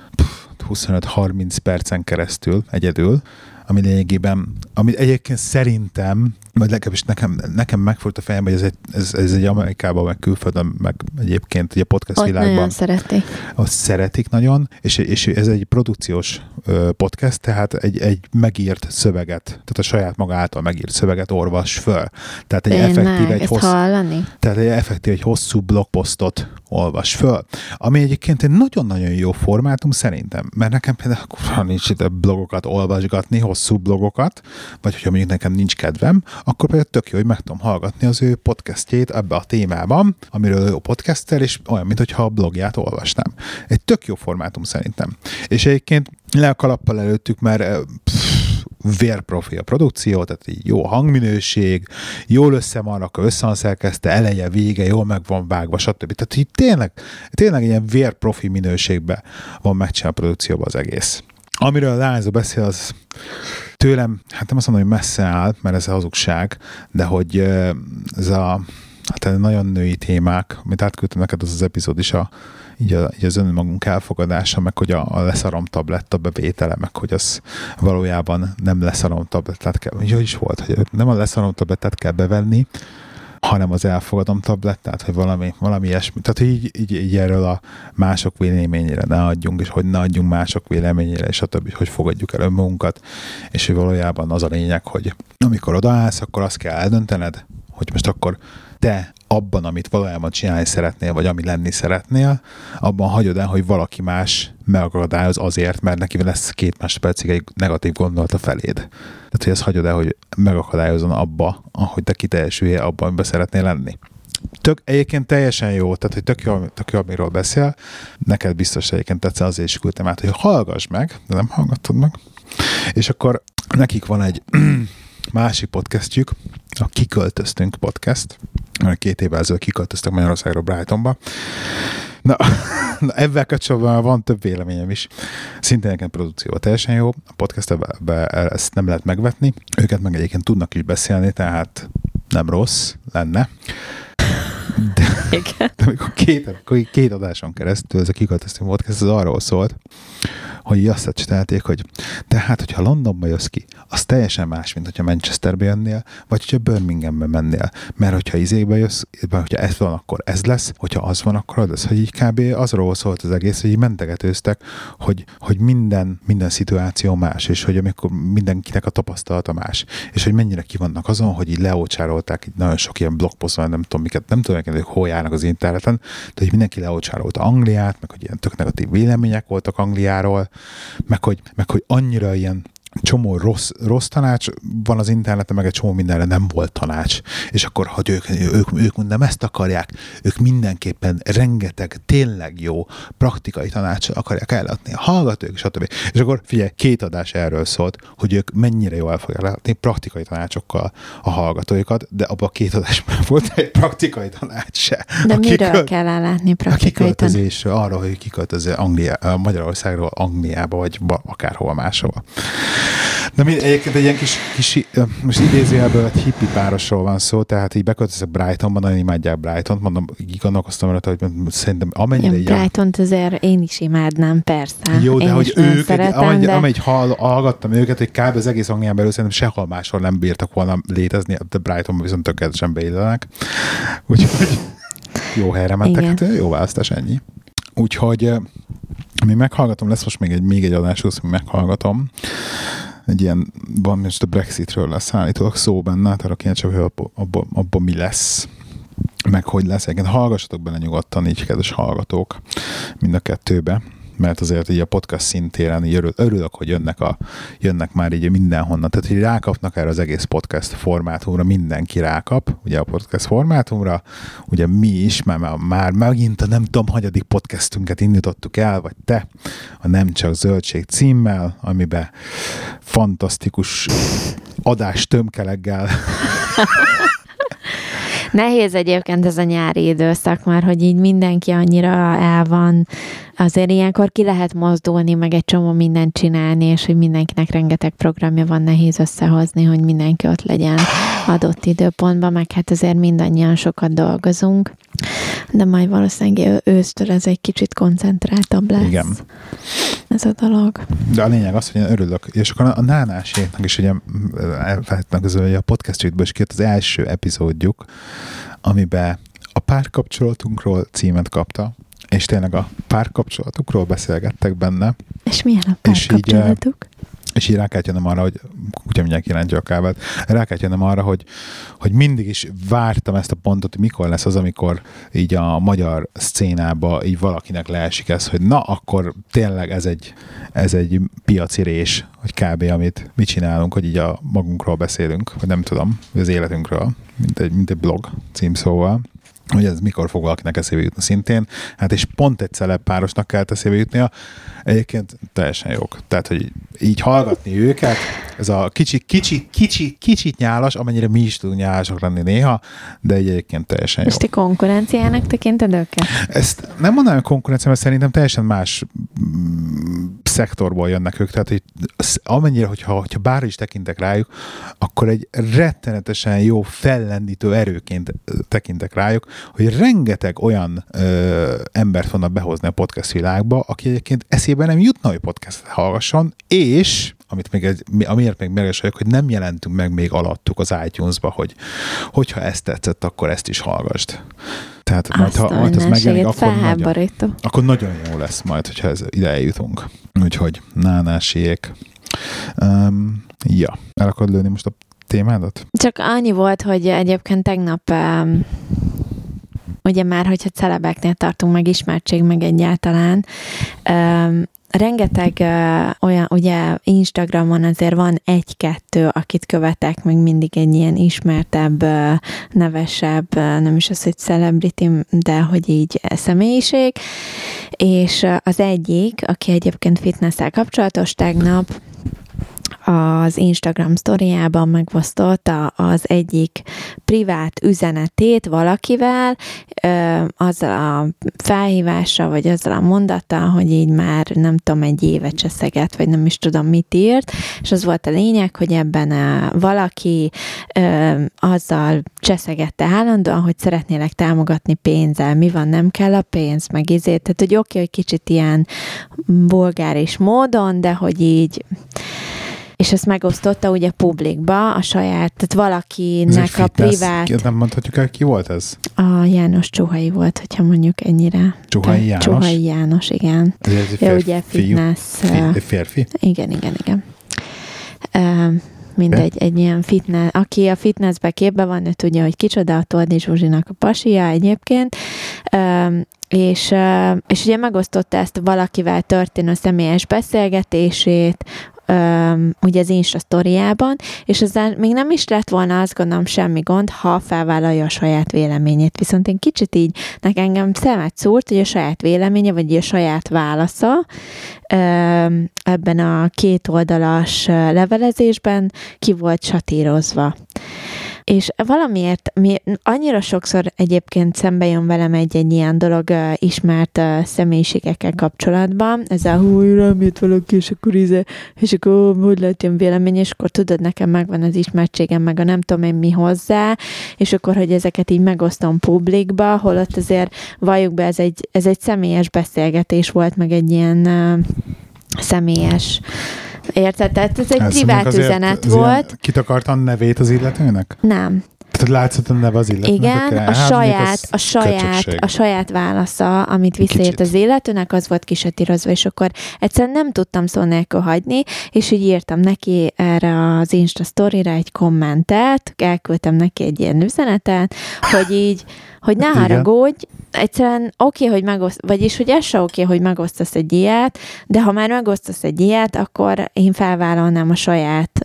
Speaker 1: 25-30 percen keresztül egyedül, ami lényegében, ami egyébként szerintem, vagy legalábbis nekem, nekem megfordult a fejembe, hogy ez egy, ez, ez egy Amerikában, meg külföldön, meg egyébként ugye a podcast
Speaker 2: Ott
Speaker 1: világban.
Speaker 2: nagyon szeretik.
Speaker 1: Azt szeretik nagyon, és, és ez egy produkciós podcast, tehát egy, egy megírt szöveget, tehát a saját maga által megírt szöveget olvas föl. Tehát egy
Speaker 2: Tényleg,
Speaker 1: effektív, egy
Speaker 2: hosszú, hallani?
Speaker 1: tehát egy effektív, egy hosszú blogposztot olvas föl. Ami egyébként egy nagyon-nagyon jó formátum szerintem, mert nekem például nincs itt blogokat olvasgatni, hosszú blogokat, vagy hogyha mondjuk nekem nincs kedvem, akkor például tök jó, hogy meg tudom hallgatni az ő podcastjét ebbe a témában, amiről ő podcastel, és olyan, mintha a blogját olvasnám. Egy tök jó formátum szerintem. És egyébként le a kalappal előttük, mert eh, pff, vérprofi a produkció, tehát így jó hangminőség, jól össze van rakva, össze van szerkezte, eleje, vége, jól meg van vágva, stb. Tehát így tényleg, tényleg ilyen vérprofi minőségben van megcsinálva a produkcióban az egész. Amiről a lányzó beszél, az tőlem, hát nem azt mondom, hogy messze áll, mert ez a hazugság, de hogy ez a hát nagyon női témák, amit átküldtem neked az az epizód is, a, így, a, így az önmagunk elfogadása, meg hogy a, a leszarom tabletta bevétele, meg hogy az valójában nem leszarom tablettát kell, hogy is volt, hogy nem a leszarom tablettát kell bevenni, hanem az elfogadom tablettát, hogy valami, valami ilyesmi. Tehát, hogy így, így, így erről a mások véleményére ne adjunk, és hogy ne adjunk mások véleményére, és a többi, hogy fogadjuk el önmagunkat, és hogy valójában az a lényeg, hogy amikor odaállsz, akkor azt kell eldöntened, hogy most akkor te abban, amit valójában csinálni szeretnél, vagy ami lenni szeretnél, abban hagyod el, hogy valaki más megakadályoz azért, mert neki lesz két másodpercig egy negatív gondolata feléd. Tehát, hogy ezt hagyod el, hogy megakadályozon abba, ahogy te kiteljesüljél abban, amiben szeretnél lenni. Tök, egyébként teljesen jó, tehát hogy tök jó, tök jó, amiről beszél. Neked biztos egyébként tetszett, azért is küldtem át, hogy hallgass meg, de nem hallgattad meg. És akkor nekik van egy másik podcastjük, a Kiköltöztünk podcast, két évvel ezelőtt kiköltöztek Magyarországról Brightonba. Na, na ebben kapcsolatban van több véleményem is. Szintén nekem produkció teljesen jó, a podcast ezt nem lehet megvetni, őket meg egyébként tudnak is beszélni, tehát nem rossz lenne. De, de amikor két, két adáson keresztül ez a kiköltöztünk podcast, ez arról szólt, hogy azt csinálték, hogy tehát, hogyha Londonba jössz ki, az teljesen más, mint hogyha Manchesterbe jönnél, vagy hogyha Birminghambe mennél. Mert hogyha izébe jössz, vagy hogyha ez van, akkor ez lesz, hogyha az van, akkor az lesz, hogy így kb. azról szólt az egész, hogy így mentegetőztek, hogy, hogy minden, minden szituáció más, és hogy amikor mindenkinek a tapasztalata más, és hogy mennyire ki vannak azon, hogy így leócsárolták így nagyon sok ilyen blogposzton, nem tudom miket, nem tudom, hogy hol járnak az interneten, de hogy mindenki leócsárolta Angliát, meg hogy ilyen tök negatív vélemények voltak Angliáról, meg hogy, meg hogy annyira ilyen csomó rossz, rossz tanács van az interneten, meg egy csomó mindenre nem volt tanács. És akkor, hogy ők, ők, ők nem ezt akarják, ők mindenképpen rengeteg, tényleg jó praktikai tanácsot akarják ellatni a hallgatók, stb. És akkor figyelj, két adás erről szólt, hogy ők mennyire jól el fogják látni praktikai tanácsokkal a hallgatóikat, de abban a két adásban volt egy praktikai tanács se.
Speaker 2: De a miről kikölt, kell ellátni praktikai
Speaker 1: tanács? arra, hogy kiköltöző Anglia, Magyarországról Angliába, vagy akárhol máshova. De mi, egyébként egy ilyen kis, kis most idézőjelből egy hippi párosról van szó, tehát így beköltözök Brightonban, nagyon imádják Brighton-t, mondom, így gondolkoztam rá, hogy szerintem amennyire...
Speaker 2: Ja, Brighton-t azért én is imádnám, persze.
Speaker 1: Jó, de
Speaker 2: én
Speaker 1: hogy ők, szeretem, amennyi, de... amennyi hall, hallgattam őket, hogy kb. az egész Anglián belül szerintem sehol máshol nem bírtak volna létezni, de Brightonban viszont tökéletesen beillenek. Úgyhogy jó helyre mentek, Igen. hát jó választás, ennyi. Úgyhogy mi meghallgatom, lesz most még egy, még egy adás, ami meghallgatom. Egy ilyen, van most a Brexitről lesz állítólag szó benne, tehát arra kíváncsi, hogy abban abba, abba mi lesz meg hogy lesz. Egyébként hallgassatok bele nyugodtan, így kedves hallgatók, mind a kettőbe mert azért így a podcast szintéren így örül, örülök, hogy jönnek, a, jönnek már így mindenhonnan. Tehát, hogy rákapnak erre az egész podcast formátumra, mindenki rákap, ugye a podcast formátumra, ugye mi is, már, már megint a nem tudom, hagyadik podcastünket indítottuk el, vagy te, a Nem Csak Zöldség címmel, amiben fantasztikus adás tömkeleggel
Speaker 2: Nehéz egyébként ez a nyári időszak, mert hogy így mindenki annyira el van, azért ilyenkor ki lehet mozdulni, meg egy csomó mindent csinálni, és hogy mindenkinek rengeteg programja van, nehéz összehozni, hogy mindenki ott legyen adott időpontban, meg hát azért mindannyian sokat dolgozunk, de majd valószínűleg ősztől ez egy kicsit koncentráltabb lesz. Igen. Ez a dolog.
Speaker 1: De a lényeg az, hogy én örülök, és akkor a Nánáséknak is ugye elfelejtettem közül, hogy a podcastjükből is kijött az első epizódjuk, amiben a párkapcsolatunkról címet kapta, és tényleg a párkapcsolatukról beszélgettek benne.
Speaker 2: És milyen a párkapcsolatuk?
Speaker 1: És így rá kellett jönnöm arra, hogy ugye mindjárt kirántja a kávát, rá kellett jönnöm arra, hogy, hogy mindig is vártam ezt a pontot, hogy mikor lesz az, amikor így a magyar szcénába így valakinek leesik ez, hogy na, akkor tényleg ez egy, ez egy piaci rés, hogy kb. amit mi csinálunk, hogy így a magunkról beszélünk, vagy nem tudom, az életünkről, mint egy, mint egy blog címszóval hogy ez mikor fog valakinek eszébe jutni szintén. Hát és pont egy celeb párosnak kell eszébe jutnia. Egyébként teljesen jók. Tehát, hogy így hallgatni őket, ez a kicsi, kicsi, kicsi, kicsit nyálas, amennyire mi is tudunk nyálasak lenni néha, de egy egyébként teljesen jó.
Speaker 2: És ti konkurenciának tekinted őket?
Speaker 1: Ezt nem mondanám, konkurencia, mert szerintem teljesen más mm, szektorból jönnek ők, tehát hogy amennyire, hogyha, hogyha bár is tekintek rájuk, akkor egy rettenetesen jó fellendítő erőként tekintek rájuk, hogy rengeteg olyan ö, embert vannak behozni a podcast világba, aki egyébként eszébe nem jutna, hogy podcastet hallgasson, és amit még egy, amiért még mérges vagyok, hogy nem jelentünk meg még alattuk az iTunes-ba, hogy hogyha ezt tetszett, akkor ezt is hallgassd. Tehát Azt majd, ha majd ez megjelenik, akkor nagyon, akkor nagyon jó lesz majd, hogyha ez ide eljutunk. Úgyhogy nánásiék. Um, ja, el akarod lőni most a témádat?
Speaker 2: Csak annyi volt, hogy egyébként tegnap um, ugye már, hogyha celebeknél tartunk meg ismertség, meg egyáltalán, um, rengeteg uh, olyan, ugye Instagramon azért van egy-kettő, akit követek, meg mindig egy ilyen ismertebb, uh, nevesebb, uh, nem is az, hogy celebrity, de hogy így személyiség, és uh, az egyik, aki egyébként fitness kapcsolatos, tegnap az Instagram sztoriában megosztott az egyik privát üzenetét valakivel, azzal a felhívással, vagy azzal a mondattal, hogy így már nem tudom, egy éve cseszeget, vagy nem is tudom mit írt, és az volt a lényeg, hogy ebben valaki azzal cseszegette állandóan, hogy szeretnélek támogatni pénzzel, mi van, nem kell a pénz, meg izét, tehát hogy oké, okay, hogy kicsit ilyen vulgáris módon, de hogy így és ezt megosztotta ugye publikba, a saját, tehát valakinek a privát...
Speaker 1: Nem mondhatjuk el, ki volt ez?
Speaker 2: A János Csuhai volt, hogyha mondjuk ennyire.
Speaker 1: Csuhai János?
Speaker 2: Csuhai János, igen.
Speaker 1: Ez egy férfi,
Speaker 2: ő ugye fitness...
Speaker 1: Fiú, férfi?
Speaker 2: Igen, igen, igen. Uh, mindegy, egy ilyen fitness, aki a fitnessbe képbe van, ő tudja, hogy kicsoda a Toldi Zsuzsinak a pasia egyébként, és, és ugye megosztotta ezt valakivel történő személyes beszélgetését, ugye az Insta sztoriában, és ezzel még nem is lett volna azt gondolom semmi gond, ha felvállalja a saját véleményét. Viszont én kicsit így, nekem engem szemet szúrt, hogy a saját véleménye, vagy a saját válasza ebben a két oldalas levelezésben ki volt satírozva és valamiért mi, annyira sokszor egyébként szembe jön velem egy-egy ilyen dolog uh, ismert uh, személyiségekkel kapcsolatban, ez a hú, rám jött valaki, és akkor íze, és akkor hogy lehet ilyen vélemény, és akkor tudod, nekem megvan az ismertségem, meg a nem tudom én mi hozzá, és akkor, hogy ezeket így megosztom publikba, holott azért valljuk be, ez egy, ez egy személyes beszélgetés volt, meg egy ilyen uh, személyes Érted? Tehát ez egy privát üzenet volt.
Speaker 1: Kitakartan nevét az illetőnek?
Speaker 2: Nem.
Speaker 1: Tehát látszott a neve az illetőnek?
Speaker 2: Igen, a, hát, saját, a, saját, a saját válasza, amit visszaért az illetőnek, az volt kisatírozva, és akkor egyszerűen nem tudtam szó nélkül hagyni, és így írtam neki erre az Insta story egy kommentet, elküldtem neki egy ilyen üzenetet, hogy így, hogy ne haragudj, egyszerűen oké, okay, hogy megoszt, vagyis, hogy ez se oké, okay, hogy megosztasz egy ilyet, de ha már megosztasz egy ilyet, akkor én felvállalnám a saját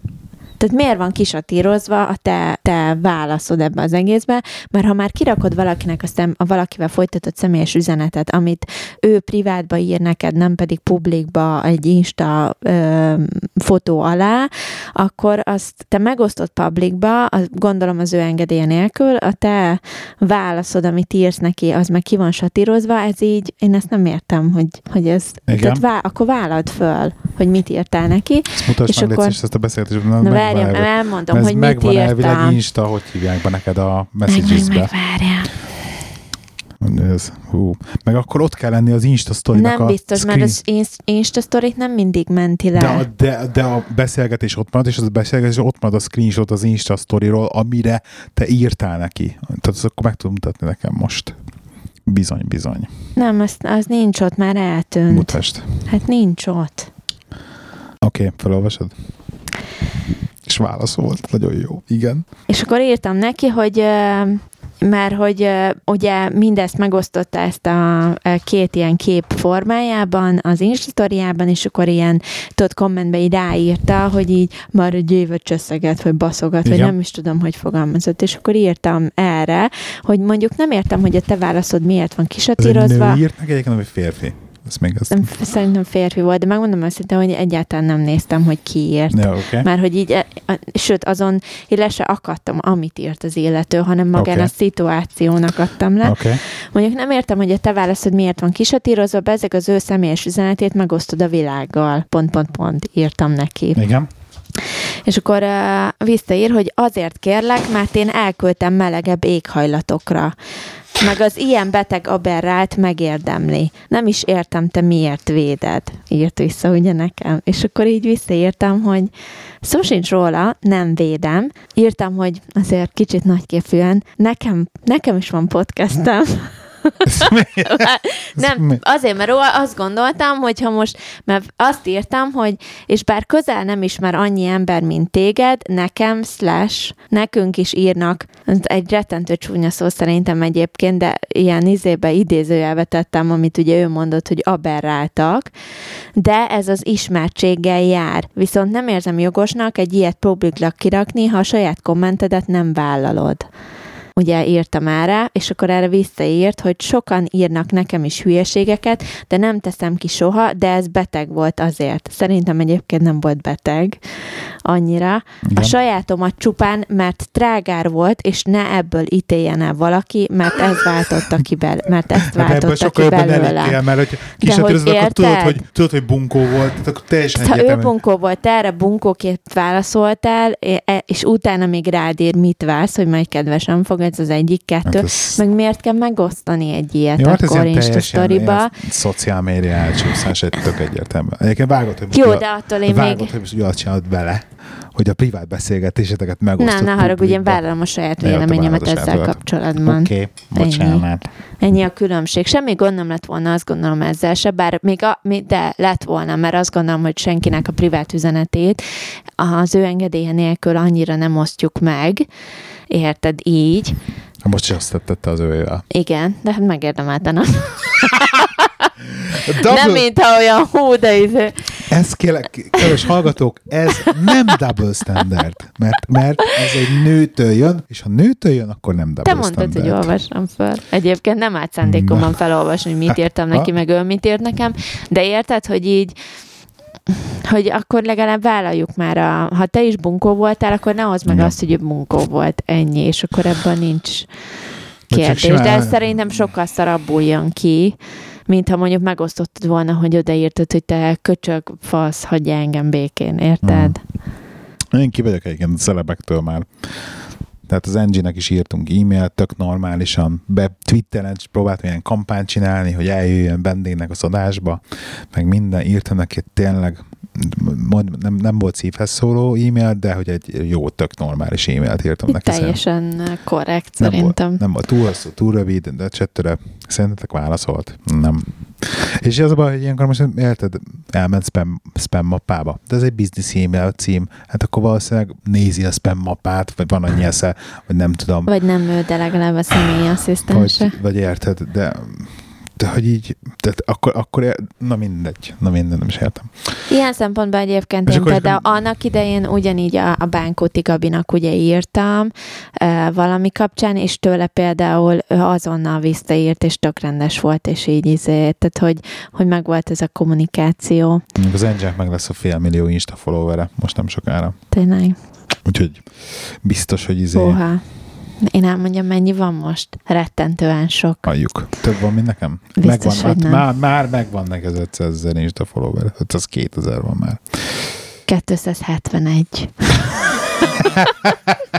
Speaker 2: tehát miért van kisatírozva a te, te válaszod ebbe az egészbe? Mert ha már kirakod valakinek a, szem, a valakivel folytatott személyes üzenetet, amit ő privátba ír neked, nem pedig publikba egy Insta ö, fotó alá, akkor azt te megosztott publikba, gondolom az ő engedélye nélkül, a te válaszod, amit írsz neki, az meg ki van satírozva, ez így, én ezt nem értem, hogy, hogy ez, Igen. tehát vá, akkor vállald föl, hogy mit írtál neki.
Speaker 1: Ezt mutasd és meg akkor, ezt a beszélgetést.
Speaker 2: Várjam, elmondom, hogy mit írtam. elvileg
Speaker 1: Insta, hogy hívják be neked a messages-be.
Speaker 2: Meg.
Speaker 1: Ez, hú. Meg akkor ott kell lenni az Insta story
Speaker 2: Nem biztos, screen... mert az Insta story nem mindig menti le.
Speaker 1: De a, de, de a beszélgetés ott marad, és az a beszélgetés ott marad a screenshot az Insta storyról, amire te írtál neki. Tehát azt akkor meg tudom mutatni nekem most. Bizony, bizony.
Speaker 2: Nem, az, az nincs ott, már eltűnt.
Speaker 1: Mutasd.
Speaker 2: Hát nincs ott.
Speaker 1: Oké, okay, felolvasod? És válaszolt, nagyon jó. Igen.
Speaker 2: És akkor írtam neki, hogy mert hogy ugye mindezt megosztotta ezt a két ilyen kép formájában az Instatoriában, és akkor ilyen, tudod, kommentbe így ráírta, hogy így már egy évet cseszeget, vagy baszogat, Igen. vagy nem is tudom, hogy fogalmazott, és akkor írtam erre, hogy mondjuk nem értem, hogy a te válaszod miért van kisatírozva. Ez
Speaker 1: egy nő írt meg egyébként, vagy férfi? Ez még
Speaker 2: az... Szerintem férfi volt, de megmondom őszintén, hogy egyáltalán nem néztem, hogy ki írt.
Speaker 1: Ja, okay.
Speaker 2: Már hogy így, e, sőt, azon én le se akadtam, amit írt az illető, hanem magán okay. a szituációnak adtam le.
Speaker 1: Okay.
Speaker 2: Mondjuk nem értem, hogy a te válaszod miért van kisatírozva, be ezek az ő személyes üzenetét megosztod a világgal. Pont, pont, pont írtam neki.
Speaker 1: Igen.
Speaker 2: És akkor uh, visszaír, hogy azért kérlek, mert én elküldtem melegebb éghajlatokra meg az ilyen beteg aberrált megérdemli. Nem is értem, te miért véded, írt vissza ugye nekem. És akkor így visszaírtam, hogy szó sincs róla, nem védem. Írtam, hogy azért kicsit nagyképűen, nekem, nekem is van podcastem. nem, azért, mert azt gondoltam, hogy ha most, mert azt írtam, hogy és bár közel nem ismer annyi ember, mint téged, nekem, slash, nekünk is írnak, egy rettentő csúnya szó szerintem egyébként, de ilyen izébe idézőjelbe tettem, amit ugye ő mondott, hogy aberráltak, de ez az ismertséggel jár. Viszont nem érzem jogosnak egy ilyet publiklag kirakni, ha a saját kommentedet nem vállalod ugye írtam erre, és akkor erre visszaírt, hogy sokan írnak nekem is hülyeségeket, de nem teszem ki soha, de ez beteg volt azért. Szerintem egyébként nem volt beteg annyira.
Speaker 1: Igen.
Speaker 2: A sajátomat csupán, mert trágár volt, és ne ebből ítéljen el valaki, mert ez váltotta ki bel, mert ezt
Speaker 1: Hát
Speaker 2: váltotta
Speaker 1: sokkal
Speaker 2: ki belőle.
Speaker 1: elittél, mert hogy
Speaker 2: hogy
Speaker 1: kísérletezed, akkor tudod, hogy, tudod, hogy bunkó volt, akkor teljesen
Speaker 2: Ha ő bunkó volt, erre bunkóként válaszoltál, e- és utána még rád ír, mit vársz, hogy majd kedvesen fogadsz az egyik, kettő.
Speaker 1: Hát ez-
Speaker 2: Meg miért kell megosztani egy ilyet
Speaker 1: Jó, hát ez ilyen teljesen ilyen szociál média elcsúszás, egy tök egyértelmű. Egyébként vágod, hogy
Speaker 2: Jó, de attól én
Speaker 1: vágod,
Speaker 2: még...
Speaker 1: hogy azt csinálod vele, hogy a privát beszélgetéseteket megosztod.
Speaker 2: Nem, ne haragudj, én vállalom a saját véleményemet ezzel kapcsolatban.
Speaker 1: Oké, okay, bocsánat.
Speaker 2: Ennyi a különbség. Semmi gond nem lett volna, azt gondolom ezzel se, bár még a, de lett volna, mert azt gondolom, hogy senkinek a privát üzenetét az ő engedélye nélkül annyira nem osztjuk meg, érted így.
Speaker 1: Most is azt tette az őjével.
Speaker 2: Igen, de hát megérdemelte, nem?
Speaker 1: Double,
Speaker 2: Nem, mintha olyan hú, de izé.
Speaker 1: Ez kérlek, kedves hallgatók, ez nem double standard, mert, mert ez egy nőtől jön, és ha nőtől jön, akkor nem double
Speaker 2: Te mondtad,
Speaker 1: standard.
Speaker 2: hogy olvassam fel. Egyébként nem állt szándékomban felolvasni, hogy mit írtam neki, meg ő mit írt nekem, de érted, hogy így hogy akkor legalább vállaljuk már, a, ha te is bunkó voltál, akkor ne hozd meg
Speaker 1: Igen.
Speaker 2: azt, hogy ő bunkó volt, ennyi, és akkor ebben nincs kérdés.
Speaker 1: simán-
Speaker 2: De ez szerintem sokkal szarabbul jön ki, mint ha mondjuk megosztottad volna, hogy odaírtad, hogy te köcsög, fasz, hagyja engem békén, érted?
Speaker 1: Én kivegyek egyébként a celebektől már. Tehát az NG-nek is írtunk e-mailt, tök normálisan, be Twitteren is próbáltam ilyen kampányt csinálni, hogy eljöjjön vendégnek az adásba, meg minden, írtam neki tényleg, mond, nem, nem volt szívhez szóló e-mail, de hogy egy jó, tök normális e-mailt írtam neki.
Speaker 2: teljesen korrekt
Speaker 1: nem
Speaker 2: szerintem.
Speaker 1: Volt, nem volt túl hosszú, túl rövid, de csettőre szerintetek válaszolt? Nem. És az a baj, hogy ilyenkor most érted, elment spam, spam mappába. De ez egy business e-mail cím. Hát akkor valószínűleg nézi a spam mappát, vagy van annyi esze, vagy nem tudom.
Speaker 2: Vagy nem ő, de legalább a személyi asszisztense.
Speaker 1: Vagy, vagy érted, de de hogy így, tehát akkor, akkor, na mindegy, na mindegy, nem is értem.
Speaker 2: Ilyen szempontból egyébként
Speaker 1: És
Speaker 2: én például annak idején ugyanígy a, a Bánkóti Gabinak ugye írtam e, valami kapcsán, és tőle például azonnal visszaírt, és tök rendes volt, és így izé, tehát hogy, hogy megvolt ez a kommunikáció.
Speaker 1: Az angel meg lesz a fél millió Insta followere, most nem sokára.
Speaker 2: Tényleg,
Speaker 1: Úgyhogy biztos, hogy izé
Speaker 2: óha. Én elmondjam, mennyi van most? Rettentően sok.
Speaker 1: halljuk. Több van, mint nekem?
Speaker 2: Biztos,
Speaker 1: megvan,
Speaker 2: hogy nem.
Speaker 1: már, már megvan neked az 500 ezer Insta follower. 500 2000 van már.
Speaker 2: 271.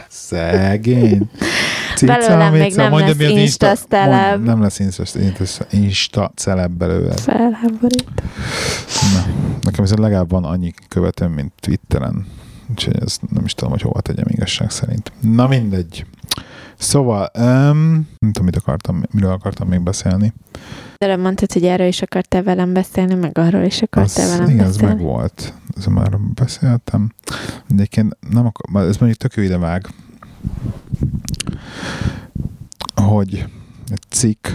Speaker 1: Szegény.
Speaker 2: Belőlem még nem
Speaker 1: mondja,
Speaker 2: lesz
Speaker 1: az
Speaker 2: Insta celeb.
Speaker 1: Mond, nem lesz Insta, Insta, Insta celeb belőle.
Speaker 2: Felháborít.
Speaker 1: Na, nekem viszont legalább van annyi követőm, mint Twitteren. Úgyhogy ezt nem is tudom, hogy hova tegyem igazság szerint. Na mindegy. Szóval, um, nem tudom, mit akartam, miről akartam még beszélni.
Speaker 2: De mondtad, hogy erről is akartál velem beszélni, meg arról is akartál
Speaker 1: Az,
Speaker 2: velem
Speaker 1: igen, ez
Speaker 2: beszélni.
Speaker 1: meg volt. Ez már beszéltem. De egyébként nem akar, ez mondjuk tök jó idevág, hogy egy cikk,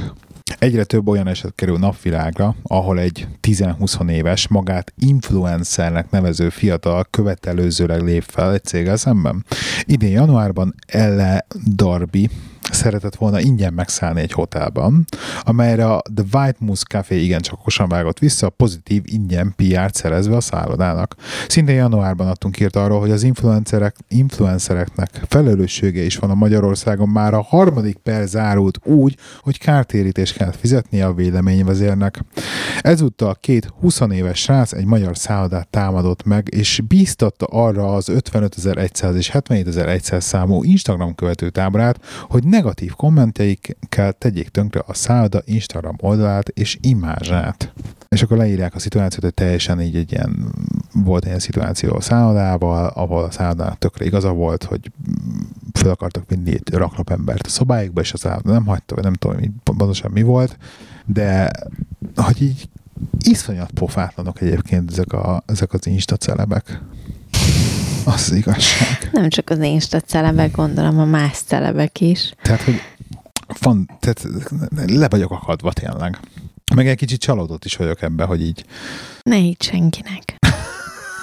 Speaker 1: Egyre több olyan eset kerül napvilágra, ahol egy 10-20 éves, magát influencernek nevező fiatal követelőzőleg lép fel egy céggel szemben. Idén januárban Elle Darby szeretett volna ingyen megszállni egy hotelban, amelyre a The White Moose Café igencsak okosan vágott vissza, pozitív ingyen PR-t szerezve a szállodának. Szintén januárban adtunk írt arról, hogy az influencerek, influencereknek felelőssége is van a Magyarországon. Már a harmadik per zárult úgy, hogy kártérítést kellett fizetnie a véleményvezérnek. Ezúttal két 20 éves srác egy magyar szállodát támadott meg, és bíztatta arra az 55.100 és 77.100 számú Instagram követő táborát, hogy negatív kommenteikkel tegyék tönkre a szálloda Instagram oldalát és imázsát. És akkor leírják a szituációt, hogy teljesen így egy ilyen, volt ilyen szituáció a szállodával, ahol a szállodának tökre igaza volt, hogy fel akartak vinni egy raklapembert a szobájukba, és az szálloda nem hagyta, vagy nem tudom, hogy pontosan mi volt, de hogy így iszonyat pofátlanok egyébként ezek, a, ezek az insta celebek. Az, az igazság.
Speaker 2: Nem csak az Insta celebek, gondolom a más celebek is.
Speaker 1: Tehát, hogy van, tehát le vagyok akadva tényleg. Meg egy kicsit csalódott is vagyok ebben, hogy így
Speaker 2: Ne hidd senkinek.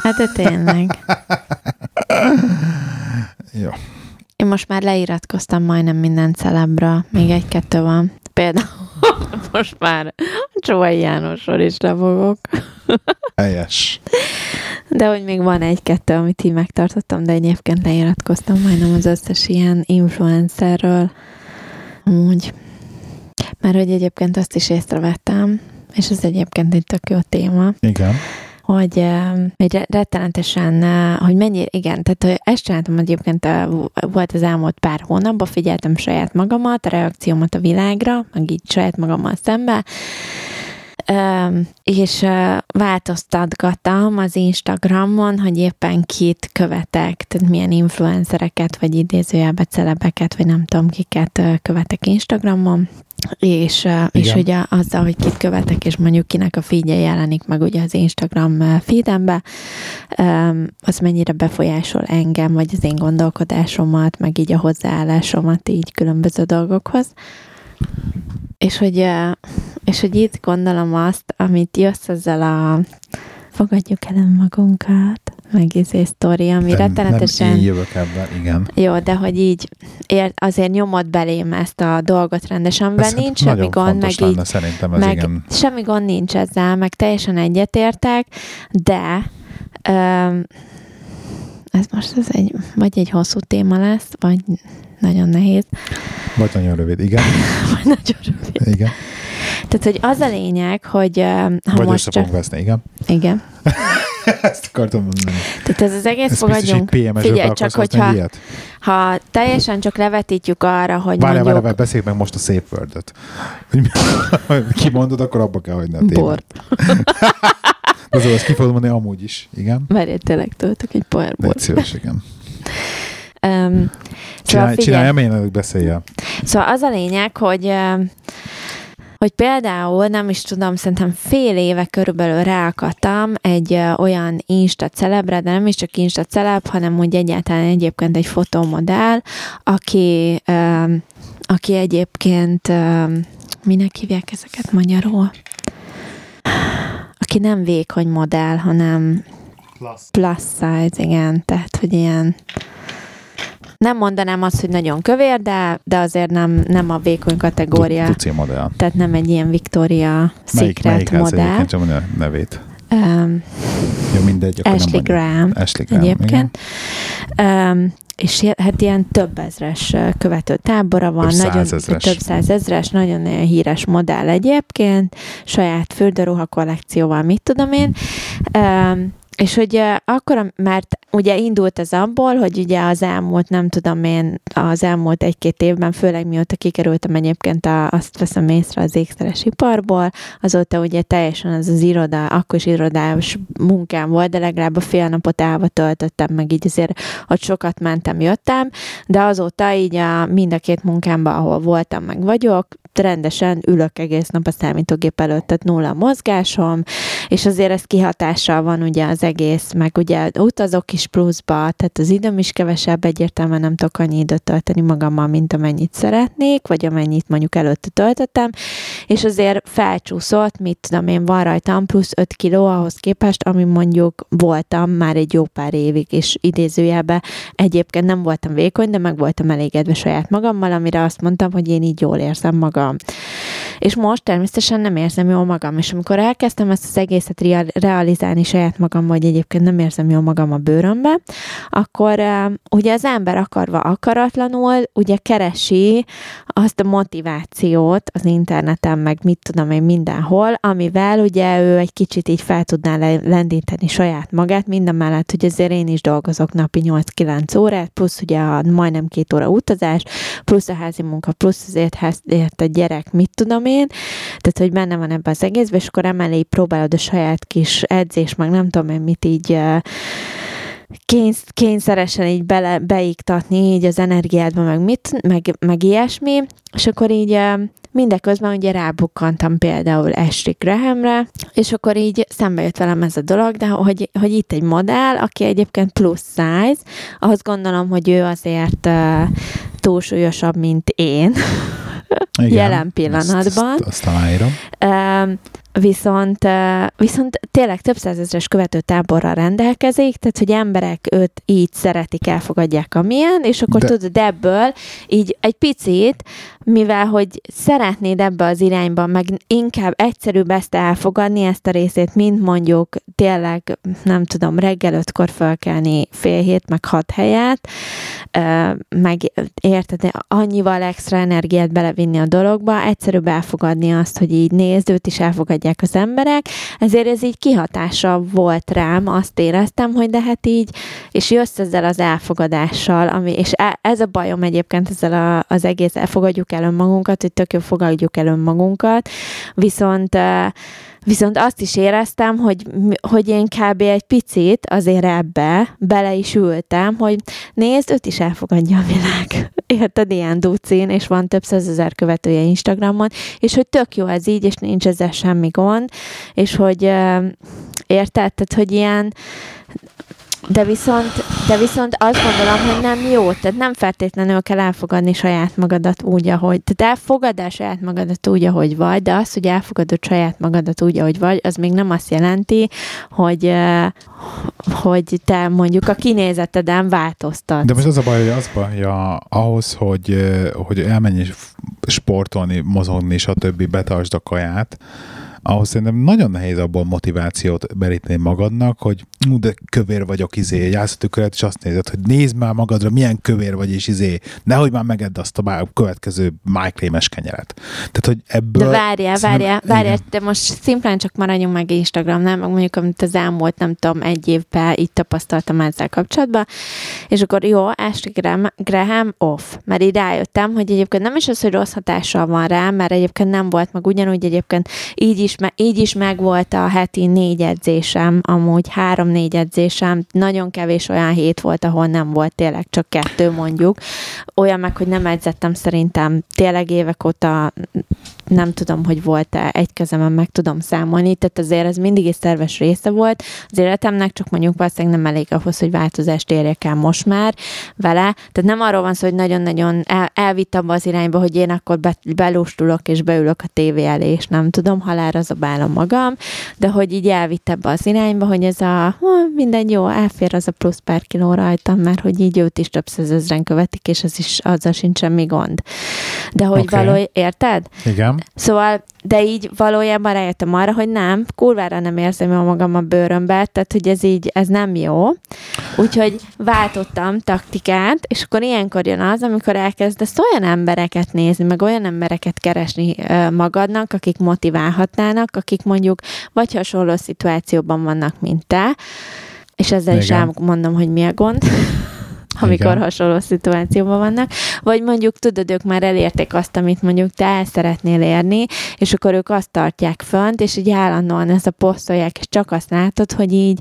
Speaker 2: Hát de tényleg.
Speaker 1: jó.
Speaker 2: Én most már leiratkoztam majdnem minden celebra. Még egy-kettő van. Például most már Csóai Jánosról is lefogok.
Speaker 1: Helyes.
Speaker 2: De hogy még van egy-kettő, amit így megtartottam, de egyébként leiratkoztam majdnem az összes ilyen influencerről. Úgy. Mert hogy egyébként azt is észrevettem, és ez egyébként egy tök jó téma.
Speaker 1: Igen.
Speaker 2: Hogy, hogy rettenetesen, hogy mennyi, igen, tehát hogy ezt csináltam egyébként, volt az elmúlt pár hónapban, figyeltem saját magamat, a reakciómat a világra, meg így saját magammal szembe, és változtatgattam az Instagramon, hogy éppen kit követek, tehát milyen influencereket, vagy idézőjelbe celebeket, vagy nem tudom kiket követek Instagramon, és, és ugye azzal, hogy kit követek, és mondjuk kinek a feedje jelenik meg ugye az Instagram feedembe, az mennyire befolyásol engem, vagy az én gondolkodásomat, meg így a hozzáállásomat így különböző dolgokhoz. És hogy, és hogy itt gondolom azt, amit jössz ezzel a fogadjuk el magunkat, meg izé sztori, ami nem, rettenetesen...
Speaker 1: Nem én jövök ebben, igen.
Speaker 2: Jó, de hogy így ér, azért nyomod belém ezt a dolgot rendesen, mert nincs semmi gond, meg
Speaker 1: lenne, így, szerintem ez
Speaker 2: meg
Speaker 1: igen.
Speaker 2: semmi gond nincs ezzel, meg teljesen egyetértek, de öm, ez most ez egy, vagy egy hosszú téma lesz, vagy nagyon nehéz.
Speaker 1: Vagy nagyon rövid, igen.
Speaker 2: vagy nagyon rövid.
Speaker 1: Igen.
Speaker 2: Tehát, hogy az a lényeg, hogy ha
Speaker 1: Vagy
Speaker 2: most
Speaker 1: csak... veszni, igen.
Speaker 2: Igen.
Speaker 1: Ezt akartam mondani.
Speaker 2: Tehát ez az egész
Speaker 1: Ez
Speaker 2: fogadjunk. Figyelj, csak hogyha ilyet? ha teljesen csak levetítjük arra, hogy
Speaker 1: várj,
Speaker 2: mondjuk...
Speaker 1: Várj, beszélj meg most a szép. Hogy kimondod, akkor abba kell hagyni a témát.
Speaker 2: Bort.
Speaker 1: Azon ezt ki fogod mondani amúgy is, igen.
Speaker 2: Várj, tényleg töltök egy pohár bort.
Speaker 1: szíves, igen.
Speaker 2: Um,
Speaker 1: szóval Csinálj, csináljam, én beszéljem.
Speaker 2: Szóval az a lényeg, hogy hogy például, nem is tudom, szerintem fél éve körülbelül ráakadtam egy olyan Insta celebre, de nem is csak Insta celeb, hanem úgy egyáltalán egyébként egy fotomodell, aki, aki egyébként minek hívják ezeket magyarul? Aki nem vékony modell, hanem plus, plus size, igen, tehát, hogy ilyen nem mondanám azt, hogy nagyon kövér, de, de azért nem, nem a vékony kategória.
Speaker 1: Tuci modell.
Speaker 2: Tehát nem egy ilyen Victoria Secret melyik, melyik modell.
Speaker 1: Csak a nevét.
Speaker 2: Um,
Speaker 1: Jó, mindegy. Akkor
Speaker 2: Ashley Graham.
Speaker 1: Ashley Graham,
Speaker 2: egyébként. Um, és hát ilyen több ezres követő tábora van, több nagyon százezres. több százezres, nagyon híres modell egyébként, saját fürdőruha kollekcióval, mit tudom én. Um, és hogy akkor, mert ugye indult ez abból, hogy ugye az elmúlt, nem tudom én, az elmúlt egy-két évben, főleg mióta kikerültem egyébként, a, azt veszem észre az ékszeres iparból, azóta ugye teljesen az az iroda, akkor is irodás munkám volt, de legalább a fél napot állva töltöttem, meg így azért, hogy sokat mentem, jöttem, de azóta így a, mind a két munkámban, ahol voltam, meg vagyok, rendesen ülök egész nap a számítógép előtt, tehát nulla mozgásom, és azért ez kihatással van ugye az egész, meg ugye utazok is pluszba, tehát az időm is kevesebb, egyértelműen nem tudok annyi időt tölteni magammal, mint amennyit szeretnék, vagy amennyit mondjuk előtte töltöttem, és azért felcsúszott, mit tudom én, van rajtam plusz 5 kiló ahhoz képest, ami mondjuk voltam már egy jó pár évig, és idézőjelben egyébként nem voltam vékony, de meg voltam elégedve saját magammal, amire azt mondtam, hogy én így jól érzem magam. És most természetesen nem érzem jól magam, és amikor elkezdtem ezt az egészet realizálni saját magam, vagy egyébként nem érzem jól magam a bőrömbe, akkor ugye az ember akarva akaratlanul ugye keresi azt a motivációt az interneten, meg mit tudom én mindenhol, amivel ugye ő egy kicsit így fel tudná lendíteni saját magát, minden mellett, hogy azért én is dolgozok napi 8-9 órát, plusz ugye a majdnem két óra utazás, plusz a házi munka, plusz azért a gyerek, mit tudom én, tehát hogy benne van ebben az egészben, és akkor emellé próbálod a saját kis edzés, meg nem tudom én mit így kénysz, kényszeresen így bele, beiktatni így az energiádba, meg mit, meg, meg ilyesmi, és akkor így mindeközben ugye rábukkantam például Ashley Grahamre, és akkor így szembe jött velem ez a dolog, de hogy, hogy itt egy modell, aki egyébként plus size, ahhoz gondolom, hogy ő azért uh, túlsúlyosabb, mint én. Igen, jelen pillanatban. Ezt,
Speaker 1: ezt aláírom.
Speaker 2: Uh, viszont, viszont tényleg több százezres követő táborral rendelkezik, tehát hogy emberek őt így szeretik, elfogadják amilyen, és akkor de... tudod ebből így egy picit, mivel hogy szeretnéd ebbe az irányba, meg inkább egyszerűbb ezt elfogadni, ezt a részét, mint mondjuk tényleg, nem tudom, reggel ötkor felkelni fél hét, meg hat helyet, meg érted, annyival extra energiát belevinni a dologba, egyszerűbb elfogadni azt, hogy így nézd, őt is elfogadják az emberek, ezért ez így kihatása volt rám, azt éreztem, hogy de hát így, és jössz ezzel az elfogadással, ami, és e, ez a bajom egyébként ezzel a, az egész elfogadjuk el önmagunkat, hogy tök jó fogadjuk el önmagunkat, viszont Viszont azt is éreztem, hogy, hogy én kb. egy picit azért ebbe bele is ültem, hogy nézd, őt is elfogadja a világ. Érted, ilyen ducin, és van több százezer követője Instagramon, és hogy tök jó ez így, és nincs ezzel semmi gond, és hogy érted, tehát, hogy ilyen de viszont, de viszont azt gondolom, hogy nem jó, tehát nem feltétlenül kell elfogadni saját magadat úgy, ahogy, tehát elfogad el saját magadat úgy, ahogy vagy, de az, hogy elfogadod saját magadat úgy, ahogy vagy, az még nem azt jelenti, hogy, hogy te mondjuk a kinézeteden változtat.
Speaker 1: De most az a baj, hogy az baj, ahhoz, hogy, hogy elmenj sportolni, mozogni, többi betartsd a kaját, ahhoz szerintem nagyon nehéz abból motivációt berítni magadnak, hogy ú, de kövér vagyok, izé, jársz a tüköret, és azt nézed, hogy nézd már magadra, milyen kövér vagy, és izé, nehogy már megedd azt a következő májkrémes kenyeret. Tehát, hogy ebből...
Speaker 2: De várjál, várjál, várjál, de most szimplán csak maradjunk meg Instagram, nem? Meg mondjuk, amit az elmúlt, nem tudom, egy évben itt tapasztaltam ezzel kapcsolatban, és akkor jó, Ashley Graham, Graham off, mert így rájöttem, hogy egyébként nem is az, hogy rossz hatással van rá, mert egyébként nem volt, meg ugyanúgy egyébként így is így is megvolt a heti négy edzésem, amúgy három-négy edzésem, nagyon kevés olyan hét volt, ahol nem volt tényleg csak kettő mondjuk. Olyan meg, hogy nem edzettem szerintem tényleg évek óta nem tudom, hogy volt-e egy kezemen meg tudom számolni, tehát azért ez mindig egy szerves része volt az életemnek, csak mondjuk valószínűleg nem elég ahhoz, hogy változást érjek el most már vele. Tehát nem arról van szó, hogy nagyon-nagyon el, elvitt abba az irányba, hogy én akkor be, belustulok és beülök a tévé elé, és nem tudom, halára zabálom magam, de hogy így elvitt ebbe az irányba, hogy ez a minden jó, elfér az a plusz pár kiló rajtam, mert hogy így őt is több százezren követik, és az is, azzal sincs semmi gond. De hogy okay. való, érted?
Speaker 1: Igen.
Speaker 2: Szóval, de így valójában rájöttem arra, hogy nem, kurvára nem érzem jól magam a bőrömbe, tehát hogy ez így, ez nem jó. Úgyhogy váltottam taktikát, és akkor ilyenkor jön az, amikor elkezdesz olyan embereket nézni, meg olyan embereket keresni magadnak, akik motiválhatnának, akik mondjuk vagy hasonló szituációban vannak, mint te, és ezzel Igen. is elmondom, hogy mi a gond amikor Igen. hasonló szituációban vannak, vagy mondjuk tudod, ők már elérték azt, amit mondjuk te el szeretnél érni, és akkor ők azt tartják fönt, és így állandóan ezt a posztolják, és csak azt látod, hogy így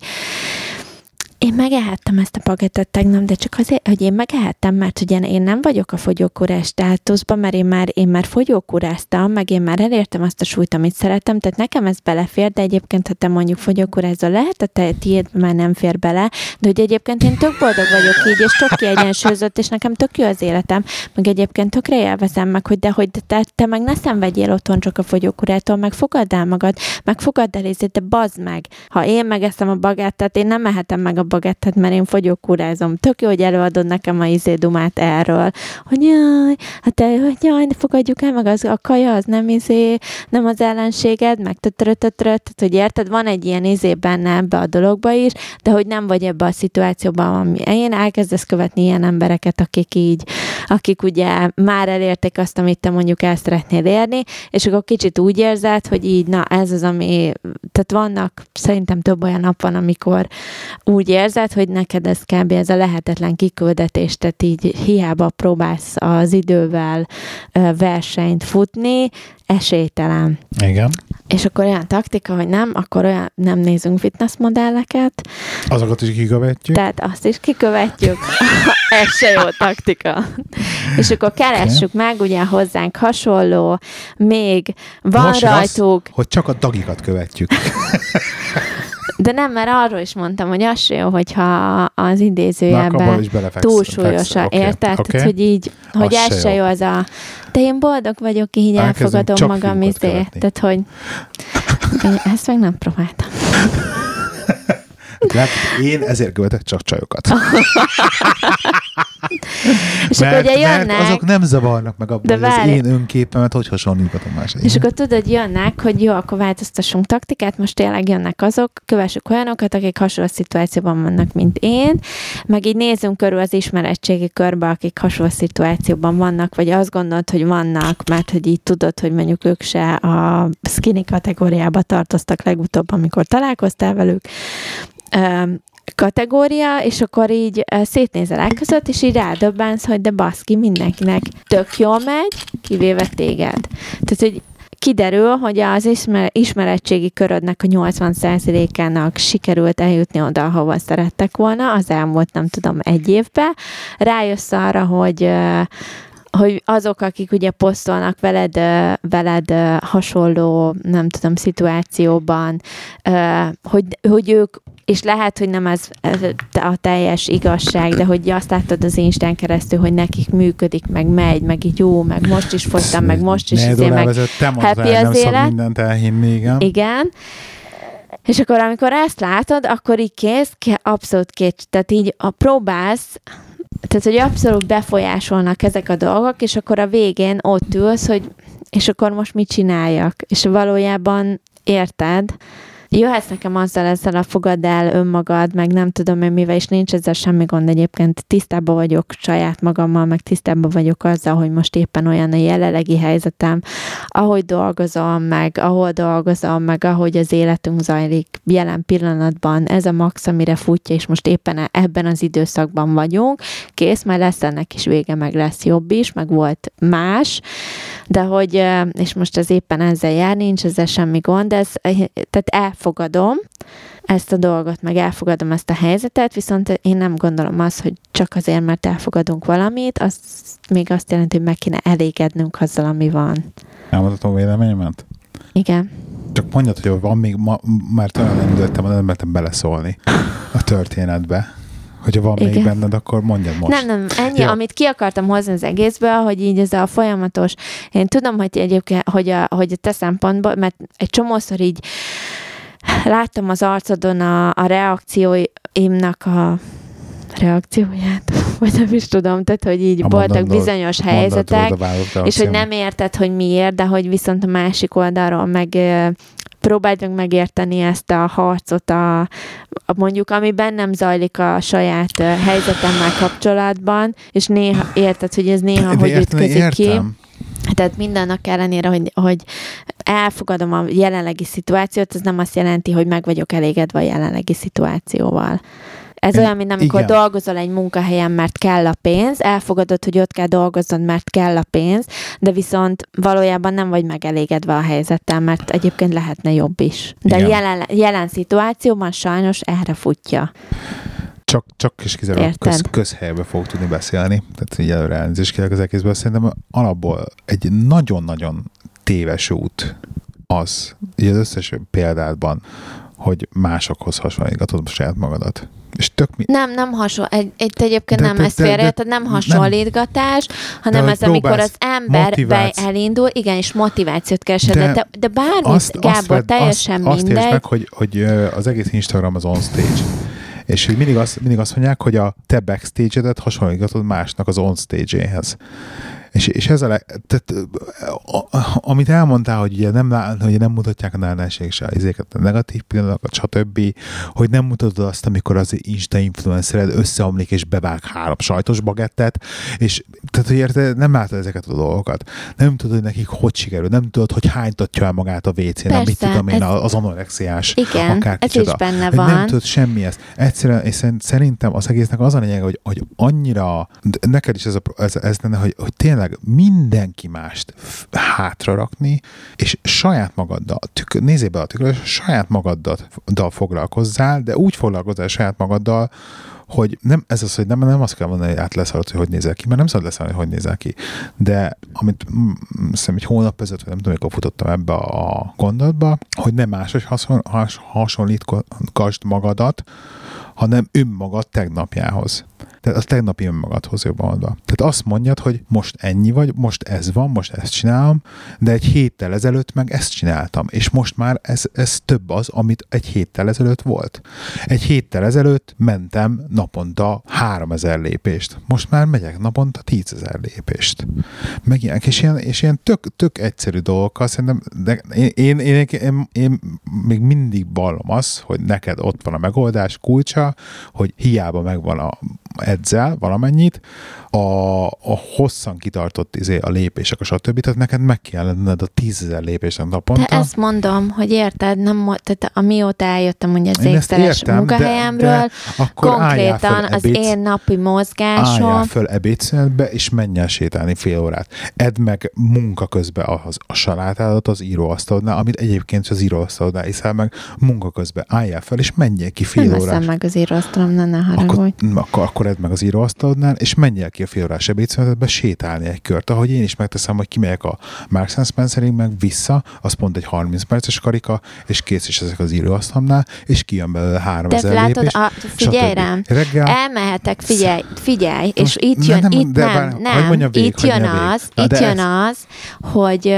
Speaker 2: én megehettem ezt a pagettet tegnap, de csak azért, hogy én megehettem, mert ugye én nem vagyok a fogyókúrás státuszban, mert én már, én már fogyókúráztam, meg én már elértem azt a súlyt, amit szeretem, tehát nekem ez belefér, de egyébként, ha te mondjuk fogyókúrázol, lehet, a te tiéd már nem fér bele, de hogy egyébként én tök boldog vagyok így, és tök kiegyensúlyozott, és nekem tök jó az életem, meg egyébként tökre élvezem meg, hogy de hogy te, te meg ne szenvedjél otthon csak a fogyókúrától, meg fogadd el magad, meg fogadd el, de bazd meg. Ha én megeszem a bagettát, én nem mehetem meg a bagettet, mert én fogyókúrázom. Tök jó, hogy előadod nekem a izédumát erről, hogy jaj, hát te, hogy jaj, fogadjuk el, meg az a kaja, az nem izé, nem az ellenséged, meg tehát hogy érted, van egy ilyen izé benne ebbe a dologba is, de hogy nem vagy ebbe a szituációban, ami én elkezdesz követni ilyen embereket, akik így, akik ugye már elérték azt, amit te mondjuk el szeretnél érni, és akkor kicsit úgy érzed, hogy így, na ez az, ami, tehát vannak, szerintem több olyan nap van, amikor úgy érzed, hogy neked ez kb. ez a lehetetlen kiküldetés, tehát így hiába próbálsz az idővel versenyt futni, esélytelen.
Speaker 1: Igen.
Speaker 2: És akkor olyan taktika, hogy nem, akkor olyan nem nézünk fitnessmodelleket.
Speaker 1: Azokat is kikövetjük.
Speaker 2: Tehát azt is kikövetjük. Ez se jó taktika. És akkor keressük okay. meg, ugye hozzánk hasonló, még van Most rajtuk. Az,
Speaker 1: hogy csak a tagikat követjük.
Speaker 2: De nem, mert arról is mondtam, hogy az jó, hogyha az idézőjelben túlsúlyos, okay. érted? Okay. hogy így, hogy az ez se jó az a... De én boldog vagyok, így Elkezdünk elfogadom magam izé. Tehát, hogy én ezt meg nem próbáltam.
Speaker 1: Lát, én ezért követek csak csajokat.
Speaker 2: és
Speaker 1: mert,
Speaker 2: akkor ugye
Speaker 1: mert
Speaker 2: jönnek...
Speaker 1: azok nem zavarnak meg abban,
Speaker 2: De
Speaker 1: hogy az
Speaker 2: várj.
Speaker 1: én önképemet hogy hasonlítgatom más
Speaker 2: És akkor tudod, jönnek, hogy jó, akkor változtassunk taktikát, most tényleg jönnek azok, kövessük olyanokat, akik hasonló szituációban vannak, mint én, meg így nézzünk körül az ismeretségi körbe, akik hasonló szituációban vannak, vagy azt gondolod, hogy vannak, mert hogy így tudod, hogy mondjuk ők se a skinny kategóriába tartoztak legutóbb, amikor találkoztál velük, kategória, és akkor így ö, szétnézel el között, és így rádöbbensz, hogy de baszki, mindenkinek tök jól megy, kivéve téged. Tehát, hogy kiderül, hogy az ismer- ismeretségi körödnek a 80%-ának sikerült eljutni oda, ahova szerettek volna, az elmúlt, nem tudom, egy évben. Rájössz arra, hogy ö, hogy azok, akik ugye posztolnak veled, ö, veled hasonló, nem tudom, szituációban, hogy, hogy ők és lehet, hogy nem ez ez a teljes igazság, de hogy azt láttad az Instán keresztül, hogy nekik működik, meg megy, meg így jó, meg most is fogytam, meg most is, izé, meg happy az élet.
Speaker 1: mindent elhinni, igen.
Speaker 2: igen. És akkor, amikor ezt látod, akkor így kész, abszolút két, tehát így a próbálsz, tehát, hogy abszolút befolyásolnak ezek a dolgok, és akkor a végén ott ülsz, hogy és akkor most mit csináljak? És valójában érted, jöhetsz nekem azzal ezzel a fogad el önmagad, meg nem tudom én mivel, és nincs ezzel semmi gond egyébként. Tisztában vagyok saját magammal, meg tisztában vagyok azzal, hogy most éppen olyan a jelenlegi helyzetem, ahogy dolgozom, meg ahol dolgozom, meg ahogy az életünk zajlik jelen pillanatban. Ez a max, amire futja, és most éppen ebben az időszakban vagyunk. Kész, majd lesz ennek is vége, meg lesz jobb is, meg volt más, de hogy, ö, és most ez éppen ezzel jár, nincs ezzel semmi gond, ez, tehát elfogadom ezt a dolgot, meg elfogadom ezt a helyzetet, viszont én nem gondolom azt, hogy csak azért, mert elfogadunk valamit, az még azt jelenti, hogy meg kéne elégednünk azzal, ami van.
Speaker 1: Elmondhatom véleményemet?
Speaker 2: Igen.
Speaker 1: Csak mondjad, hogy van még, ma, mert olyan nem ültem, nem mertem beleszólni a történetbe. Hogyha van még
Speaker 2: Igen.
Speaker 1: benned, akkor mondjad most.
Speaker 2: Nem, nem, ennyi,
Speaker 1: Jó.
Speaker 2: amit ki akartam hozni az egészből, hogy így ez a folyamatos, én tudom, hogy egyébként, hogy a, hogy a te szempontból, mert egy csomószor így láttam az arcodon a, a reakcióimnak a reakcióját, vagy nem is tudom, tehát, hogy így
Speaker 1: A
Speaker 2: voltak
Speaker 1: mondatod-
Speaker 2: bizonyos helyzetek, és hogy nem érted, hogy miért, de hogy viszont a másik oldalról meg próbáld meg megérteni ezt a harcot, a, a mondjuk, ami bennem zajlik a saját helyzetemmel kapcsolatban, és néha érted, hogy ez néha
Speaker 1: De
Speaker 2: hogy
Speaker 1: érteni
Speaker 2: ütközik ki. Tehát mindannak ellenére, hogy, hogy elfogadom a jelenlegi szituációt, ez nem azt jelenti, hogy meg vagyok elégedve a jelenlegi szituációval. Ez olyan, mint amikor
Speaker 1: igen.
Speaker 2: dolgozol egy munkahelyen, mert kell a pénz, elfogadod, hogy ott kell dolgoznod, mert kell a pénz, de viszont valójában nem vagy megelégedve a helyzettel, mert egyébként lehetne jobb is. De
Speaker 1: Igen.
Speaker 2: jelen, jelen szituációban sajnos erre futja.
Speaker 1: Csak, csak és kizárólag köz, közhelybe fog tudni beszélni. Tehát így előre elnézést kérek az egészből. Szerintem alapból egy nagyon-nagyon téves út az, így az összes példádban, hogy másokhoz hasonlítgatod saját magadat. És tök mi...
Speaker 2: Nem, nem hasonló. Egy, egy, egyébként
Speaker 1: De-
Speaker 2: nem
Speaker 1: de-
Speaker 2: ez
Speaker 1: de- de-
Speaker 2: félreérted, nem
Speaker 1: nem.
Speaker 2: hasonlítgatás, hanem
Speaker 1: hogy
Speaker 2: ez, amikor az ember be elindul, igen, és motivációt keresed, de,
Speaker 1: De
Speaker 2: de, de bármit, azt, Gábor,
Speaker 1: vedd-
Speaker 2: teljesen
Speaker 1: azt, azt
Speaker 2: mindegy.
Speaker 1: értsd meg, hogy, hogy az egész Instagram az on stage. És hogy mindig azt, mindig azt mondják, hogy a te backstage-edet hasonlítgatod másnak az on stage-éhez. És, és ez a, leg, tehát, a, a, amit elmondtál, hogy ugye nem, hogy nem mutatják a náláség se izéket, a negatív pillanatokat, stb., hogy nem mutatod azt, amikor az Insta influencered összeomlik és bevág három sajtos bagettet, és tehát, hogy érted, nem látod ezeket a dolgokat. Nem tudod, hogy nekik hogy sikerül, nem tudod, hogy hánytatja el magát a WC-n, nem mit
Speaker 2: Persze,
Speaker 1: tudom én,
Speaker 2: ez-
Speaker 1: az anorexiás
Speaker 2: Igen,
Speaker 1: akár
Speaker 2: ez
Speaker 1: kicsoda.
Speaker 2: is benne van.
Speaker 1: Nem tudod semmi ezt. Egyszerűen, és szerint- szerintem az egésznek az a lényeg, hogy, hogy annyira, neked is ez, a, ez, ez lenne, hogy, hogy tényleg mindenki mást hátra rakni, és saját magaddal, tükör, nézzél be a tükörbe, és saját magaddal foglalkozzál, de úgy foglalkozzál saját magaddal, hogy nem, ez az, hogy nem, nem azt kell mondani, hogy át leszarod, hogy hogy nézel ki, mert nem szabad leszarni, hogy hogy nézel ki. De amit mm, szerintem egy hónap ezelőtt, vagy nem tudom, mikor futottam ebbe a gondolatba, hogy nem máshogy hason, has, hasonlítgasd magadat, hanem önmagad tegnapjához. Tehát a tegnapi önmagadhoz jobban mondva. Tehát azt mondjad, hogy most ennyi vagy, most ez van, most ezt csinálom, de egy héttel ezelőtt meg ezt csináltam, és most már ez, ez több az, amit egy héttel ezelőtt volt. Egy héttel ezelőtt mentem naponta 3000 lépést. Most már megyek naponta 10 ezer lépést. Meg ilyen, és ilyen, és ilyen tök, tök egyszerű dolgokkal szerintem, de én, én, én, én, én még mindig ballom az, hogy neked ott van a megoldás kulcsa, hogy hiába megvan a edzel valamennyit, a, a hosszan kitartott izé, a lépések, a stb. Tehát neked meg kell lenned a tízezer lépésen naponta.
Speaker 2: De ezt mondom, hogy érted, nem, tehát amióta eljöttem ugye az ékszeres munkahelyemről, de, de akkor konkrétan az ebéd, én napi mozgásom.
Speaker 1: Álljál föl ebédszünetbe, és menj el sétálni fél órát. Edd meg munka közben az, a salátádat az íróasztalodnál, amit egyébként az íróasztalodnál iszel meg, munka közben álljál fel, és menjél ki fél
Speaker 2: nem
Speaker 1: órát.
Speaker 2: Nem meg az íróasztalom, ne, ne
Speaker 1: akkor, akkor, akkor edd meg az íróasztalodnál, és menjél ki a fél órás ebédszünetbe sétálni egy kört, ahogy én is megteszem, hogy kimegyek a Marks Spencerig meg vissza, az pont egy 30 perces karika, és kész is ezek az íróasztalomnál, és kijön belőle 3000
Speaker 2: de
Speaker 1: lépés.
Speaker 2: A, figyelj stb. rám, Reggel, elmehetek, figyelj, figyelj, és Most itt jön, nem, itt nem, bár, nem, végig, itt jön az, Na, itt jön ez... az, hogy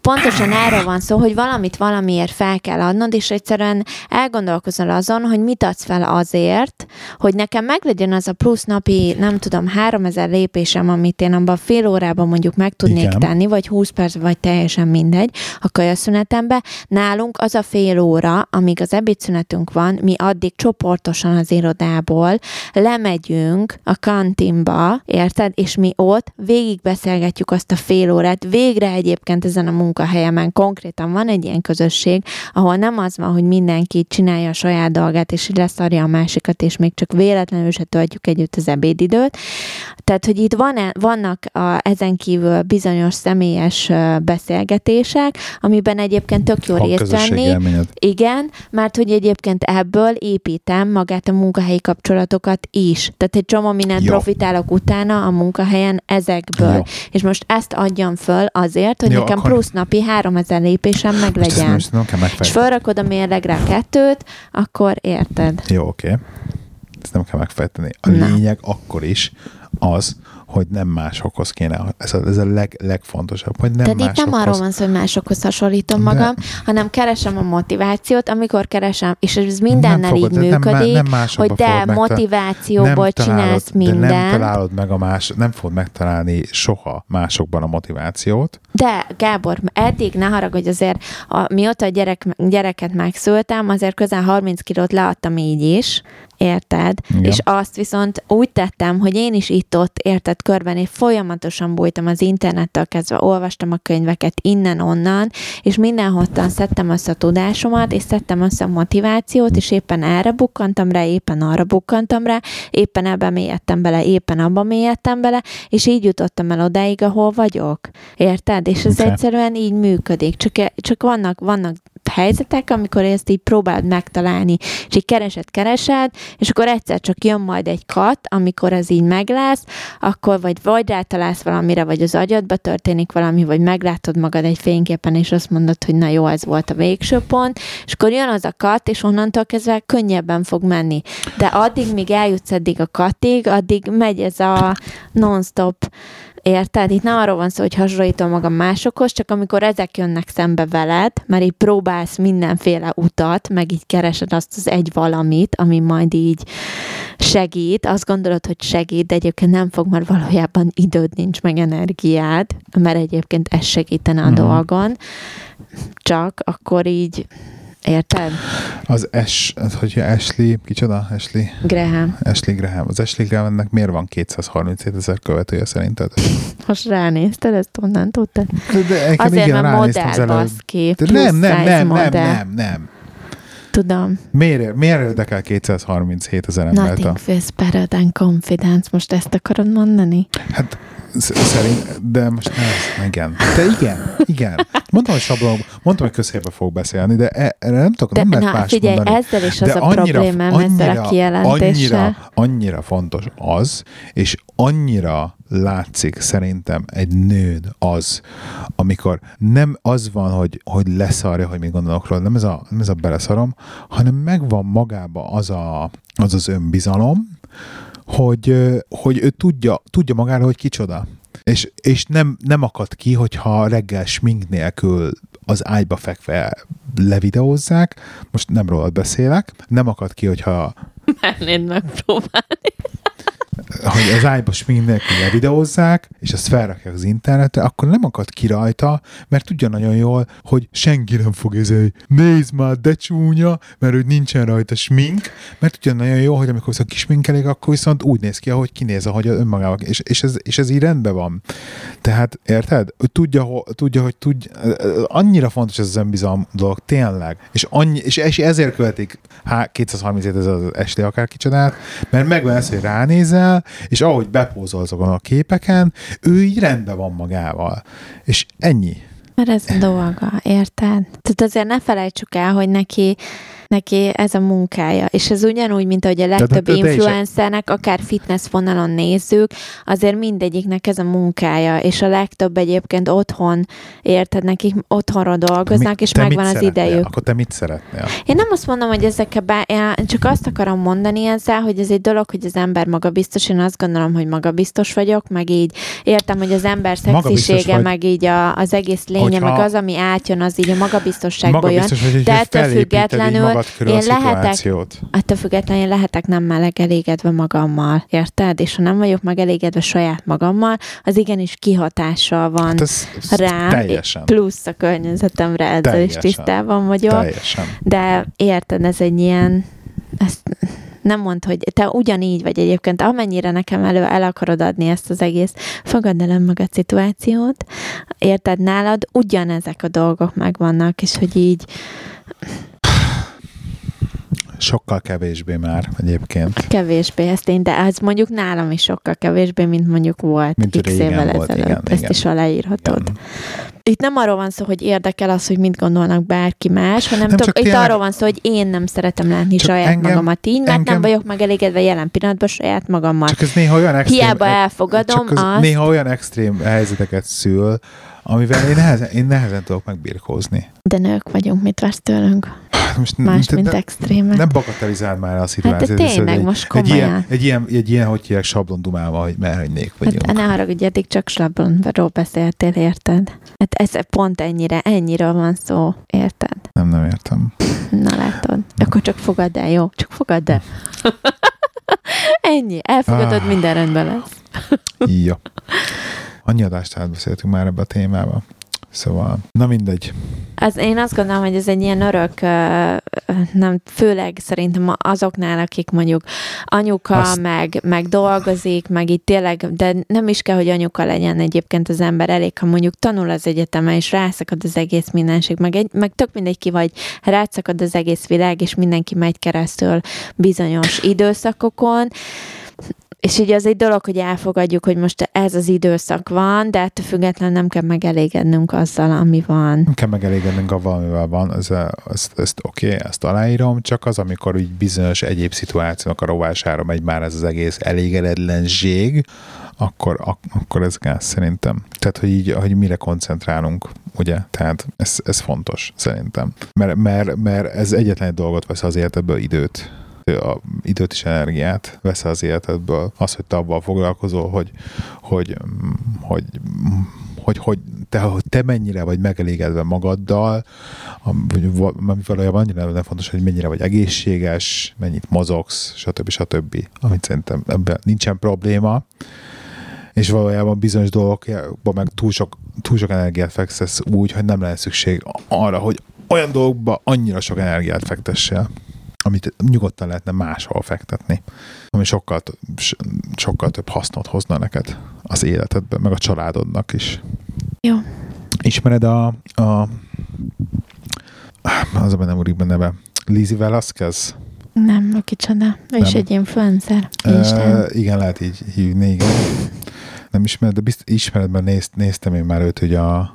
Speaker 2: pontosan erről van szó, hogy valamit valamiért fel kell adnod, és egyszerűen elgondolkozol azon, hogy mit adsz fel azért, hogy nekem meglegyen az a plusz napi, nem tudom, 3000 lépésem, amit én abban fél órában mondjuk meg tudnék Igen. tenni, vagy 20 perc, vagy teljesen mindegy, a kajaszünetembe. Nálunk az a fél óra, amíg az ebédszünetünk van, mi addig csoportosan az irodából lemegyünk a kantinba, érted? És mi ott végigbeszélgetjük azt a fél órát. Végre egyébként ezen a munkahelyemen konkrétan van egy ilyen közösség, ahol nem az van, hogy mindenki csinálja a saját dolgát, és leszarja a másikat, és még csak véletlenül se töltjük együtt az ebédidőt. Tehát, hogy itt van, vannak a, ezen kívül bizonyos személyes beszélgetések, amiben egyébként tök jó részt venni. Igen, mert hogy egyébként ebből építem magát a munkahelyi kapcsolatokat is. Tehát egy csomó mindent jó. profitálok utána a munkahelyen ezekből. Jó. És most ezt adjam föl azért, hogy jó, nekem plusz 20 napi 3000 lépésen meg legyen. Most, most kell és felrakod a mérlegre a kettőt, akkor érted.
Speaker 1: Jó, oké. Okay. Ezt nem kell megfejteni. A Na. lényeg akkor is az, hogy nem másokhoz kéne. Ez a, ez a leg, legfontosabb, hogy nem Tehát
Speaker 2: másokhoz. itt nem arról van szó, hogy másokhoz hasonlítom de... magam, hanem keresem a motivációt, amikor keresem, és ez mindennel fogod, így működik, nem, nem hogy te motivációból nem csinálsz mindent. De
Speaker 1: nem találod meg a más, nem fogod megtalálni soha másokban a motivációt.
Speaker 2: De Gábor, eddig ne haragudj, azért a, mióta a gyerek, gyereket megszültem, azért közel 30 kilót leadtam így is, érted? Igen. És azt viszont úgy tettem, hogy én is itt-ott, érted, körben, és folyamatosan bújtam az internettel kezdve, olvastam a könyveket innen-onnan, és mindenhottan szedtem össze a tudásomat, és szedtem össze a motivációt, és éppen erre bukkantam rá, éppen arra bukkantam rá, éppen ebbe mélyedtem bele, éppen abba mélyedtem bele, és így jutottam el odáig, ahol vagyok. Érted? És ez okay. egyszerűen így működik. Csak, csak vannak, vannak helyzetek, amikor ezt így próbáld megtalálni, és így keresed, keresed, és akkor egyszer csak jön majd egy kat, amikor ez így meglátsz, akkor vagy vagy rátalálsz valamire, vagy az agyadba történik valami, vagy meglátod magad egy fényképen, és azt mondod, hogy na jó, ez volt a végső pont, és akkor jön az a kat, és onnantól kezdve könnyebben fog menni. De addig, míg eljutsz eddig a katig, addig megy ez a non-stop Érted? Itt nem arról van szó, hogy hasonlítom magam másokhoz, csak amikor ezek jönnek szembe veled, mert így próbálsz mindenféle utat, meg így keresed azt az egy valamit, ami majd így segít, azt gondolod, hogy segít, de egyébként nem fog, mert valójában időd nincs, meg energiád, mert egyébként ez segítene a mm. dolgon, csak akkor így Érted?
Speaker 1: Az S, hogyha Ashley, kicsoda? Ashley?
Speaker 2: Graham.
Speaker 1: Ashley Graham. Az Ashley Grahamnek miért van 237 ezer követője szerinted?
Speaker 2: Most ránézted, ezt onnan tudtad?
Speaker 1: De, de Azért, igen, mert modell baszki,
Speaker 2: nem, nem,
Speaker 1: nem, nem, nem, nem.
Speaker 2: Tudom.
Speaker 1: Miért, miért érdekel 237 ezer embert?
Speaker 2: Nothing feels better than confidence. Most ezt akarod mondani?
Speaker 1: Hát szerint, de most nem, igen. De igen, igen. Mondtam, hogy sablon, mondtam, hogy közhelybe fog beszélni, de e, erre nem tudok, de, nem lehet más
Speaker 2: figyelj,
Speaker 1: mondani.
Speaker 2: ezzel is az de a annyira, problémám annyira, ezzel a kijelentéssel.
Speaker 1: Annyira, annyira fontos az, és annyira látszik szerintem egy nőd az, amikor nem az van, hogy, hogy leszarja, hogy mit gondolok róla, nem ez a, nem ez a beleszarom, hanem megvan magába az a, az, az önbizalom, hogy, hogy ő tudja, tudja magára, hogy kicsoda. És, és nem, nem akad ki, hogyha reggel smink nélkül az ágyba fekve levideózzák, most nem rólad beszélek, nem akad ki, hogyha
Speaker 2: Mernéd megpróbálni.
Speaker 1: Hogy az smink nélkül levideózzák, és azt felrakják az internetre, akkor nem akad ki rajta, mert tudja nagyon jól, hogy senki nem fog ezzel, nézd már, de csúnya, mert hogy nincsen rajta smink, mert tudja nagyon jól, hogy amikor viszont kisminkelik, akkor viszont úgy néz ki, ahogy kinéz, ahogy önmagával, és, és, ez, és ez így rendben van. Tehát, érted? Tudja, ho, tudja hogy tudja, annyira fontos ez az önbizalom dolog, tényleg. És, annyi, és ezért követik há, 237 ezer az esti akár kicsodát, mert megvan ez, hogy ránézel, és ahogy bepózol azokon a képeken, ő így rendben van magával. És ennyi.
Speaker 2: Mert ez dolga, érted? Tehát azért ne felejtsük el, hogy neki neki ez a munkája. És ez ugyanúgy, mint ahogy a legtöbb influencernek, akár fitness vonalon nézzük, azért mindegyiknek ez a munkája, és a legtöbb egyébként otthon, érted, nekik otthonról dolgoznak,
Speaker 1: Mi-
Speaker 2: és megvan az
Speaker 1: szeretnél?
Speaker 2: idejük.
Speaker 1: Akkor te mit szeretnél?
Speaker 2: Én nem azt mondom, hogy ezekkel bá... én csak azt akarom mondani ezzel, hogy ez egy dolog, hogy az ember magabiztos. Én azt gondolom, hogy magabiztos vagyok, meg így értem, hogy az ember szexisége,
Speaker 1: vagy.
Speaker 2: meg így a, az egész lénye,
Speaker 1: Hogyha-
Speaker 2: meg az, ami átjön, az így a magabiztosságból jön.
Speaker 1: Magabiztos vagy, hogy
Speaker 2: de ettől függetlenül
Speaker 1: magad körül a
Speaker 2: én lehetek-
Speaker 1: szituációt.
Speaker 2: Attól függetlenül én lehetek nem megelégedve magammal, érted? És ha nem vagyok megelégedve saját magammal, az igenis kihatással van
Speaker 1: Hát ez, ez
Speaker 2: rám,
Speaker 1: teljesen.
Speaker 2: plusz a környezetemre, ezzel is
Speaker 1: Teljesen.
Speaker 2: tisztában vagyok.
Speaker 1: Teljesen.
Speaker 2: De érted, ez egy ilyen, ezt nem mondd, hogy te ugyanígy vagy egyébként, amennyire nekem elő el akarod adni ezt az egész, fogadd el önmagad szituációt, érted, nálad ugyanezek a dolgok megvannak, és hogy így
Speaker 1: Sokkal kevésbé már egyébként.
Speaker 2: kevésbé ezt én, de ez mondjuk nálam is sokkal kevésbé, mint mondjuk volt
Speaker 1: Mint
Speaker 2: x évvel
Speaker 1: volt,
Speaker 2: ezelőtt.
Speaker 1: igen,
Speaker 2: ezt
Speaker 1: igen.
Speaker 2: is aláírhatod.
Speaker 1: Igen.
Speaker 2: Itt nem arról van szó, hogy érdekel az, hogy mit gondolnak bárki más, hanem
Speaker 1: Nem,
Speaker 2: tök, itt
Speaker 1: tényleg-
Speaker 2: arról van szó, hogy én nem szeretem látni
Speaker 1: Csak
Speaker 2: saját
Speaker 1: engem-
Speaker 2: magamat így, mert
Speaker 1: engem-
Speaker 2: nem vagyok megelégedve jelen pillanatban saját magammal.
Speaker 1: Csak ez néha olyan extrém...
Speaker 2: Hiába elfogadom
Speaker 1: csak ez
Speaker 2: azt.
Speaker 1: néha olyan extrém helyzeteket szül, amivel én nehezen, én nehezen tudok megbirkózni.
Speaker 2: De nők vagyunk, mit vársz tőlünk?
Speaker 1: Most
Speaker 2: Más,
Speaker 1: te-
Speaker 2: mint
Speaker 1: ne-. Nem bagatelizáld már a szituációt.
Speaker 2: Hát de tényleg,
Speaker 1: egy,
Speaker 2: most
Speaker 1: egy ilyen,
Speaker 2: komolyan.
Speaker 1: egy, ilyen, egy ilyen, hogy hívják, sablondumával, merhennék vagyunk.
Speaker 2: Hát ne haragudj, eddig csak slablonról beszéltél, érted? Hát ez pont ennyire, ennyiről van szó, érted?
Speaker 1: Nem, nem értem.
Speaker 2: Na látod. Akkor csak fogadd el, jó? Csak fogadd el. Ennyi. Elfogadod,
Speaker 1: Ah.
Speaker 2: minden rendben lesz.
Speaker 1: Jó. Annyi adást átbeszéltünk már ebbe a témába. Szóval, na mindegy.
Speaker 2: Az, én azt gondolom, hogy ez egy ilyen örök, nem, főleg szerintem azoknál, akik mondjuk anyuka,
Speaker 1: Azt-
Speaker 2: meg, meg dolgozik, meg itt tényleg, de nem is kell, hogy anyuka legyen egyébként az ember, elég, ha mondjuk tanul az egyetemen, és rászakad az egész mindenség, meg, egy, meg tök mindegy ki vagy, rászakad az egész világ, és mindenki megy keresztül bizonyos időszakokon, és így az egy dolog, hogy elfogadjuk, hogy most ez az időszak van, de ettől függetlenül nem kell megelégednünk azzal, ami van.
Speaker 1: Nem kell megelégednünk a valamivel van, ez, ezt, ezt oké, okay, ezt aláírom, csak az, amikor így bizonyos egyéb szituációnak a rovására megy már ez az egész elégedetlenség, akkor, ak- akkor ez gáz szerintem. Tehát, hogy így, hogy mire koncentrálunk, ugye? Tehát ez, ez fontos szerintem. Mert, mert, mert ez egyetlen egy dolgot vesz az életedből időt a időt és energiát vesz az életedből. Az, hogy te abban foglalkozol, hogy, hogy, hogy, hogy, hogy te, te mennyire vagy megelégedve magaddal, vagy valójában annyira nem fontos, hogy mennyire vagy egészséges, mennyit mozogsz, stb. stb. Amit szerintem ebben nincsen probléma és valójában bizonyos dolgokban meg túl sok, túl sok energiát fektesz úgy, hogy nem lenne szükség arra, hogy olyan dolgokba annyira sok energiát fektessél, amit nyugodtan lehetne máshol fektetni, ami sokkal, sokkal több hasznot hozna neked az életedben, meg a családodnak is.
Speaker 2: Jó.
Speaker 1: Ismered a, a az a nem úrik neve, Lizzie Velasquez?
Speaker 2: Nem, a kicsoda. Ő is egy influencer.
Speaker 1: Uh, igen, lehet így hívni, igen. Nem ismered, de bizt, ismered, mert nézt, néztem én már őt, hogy a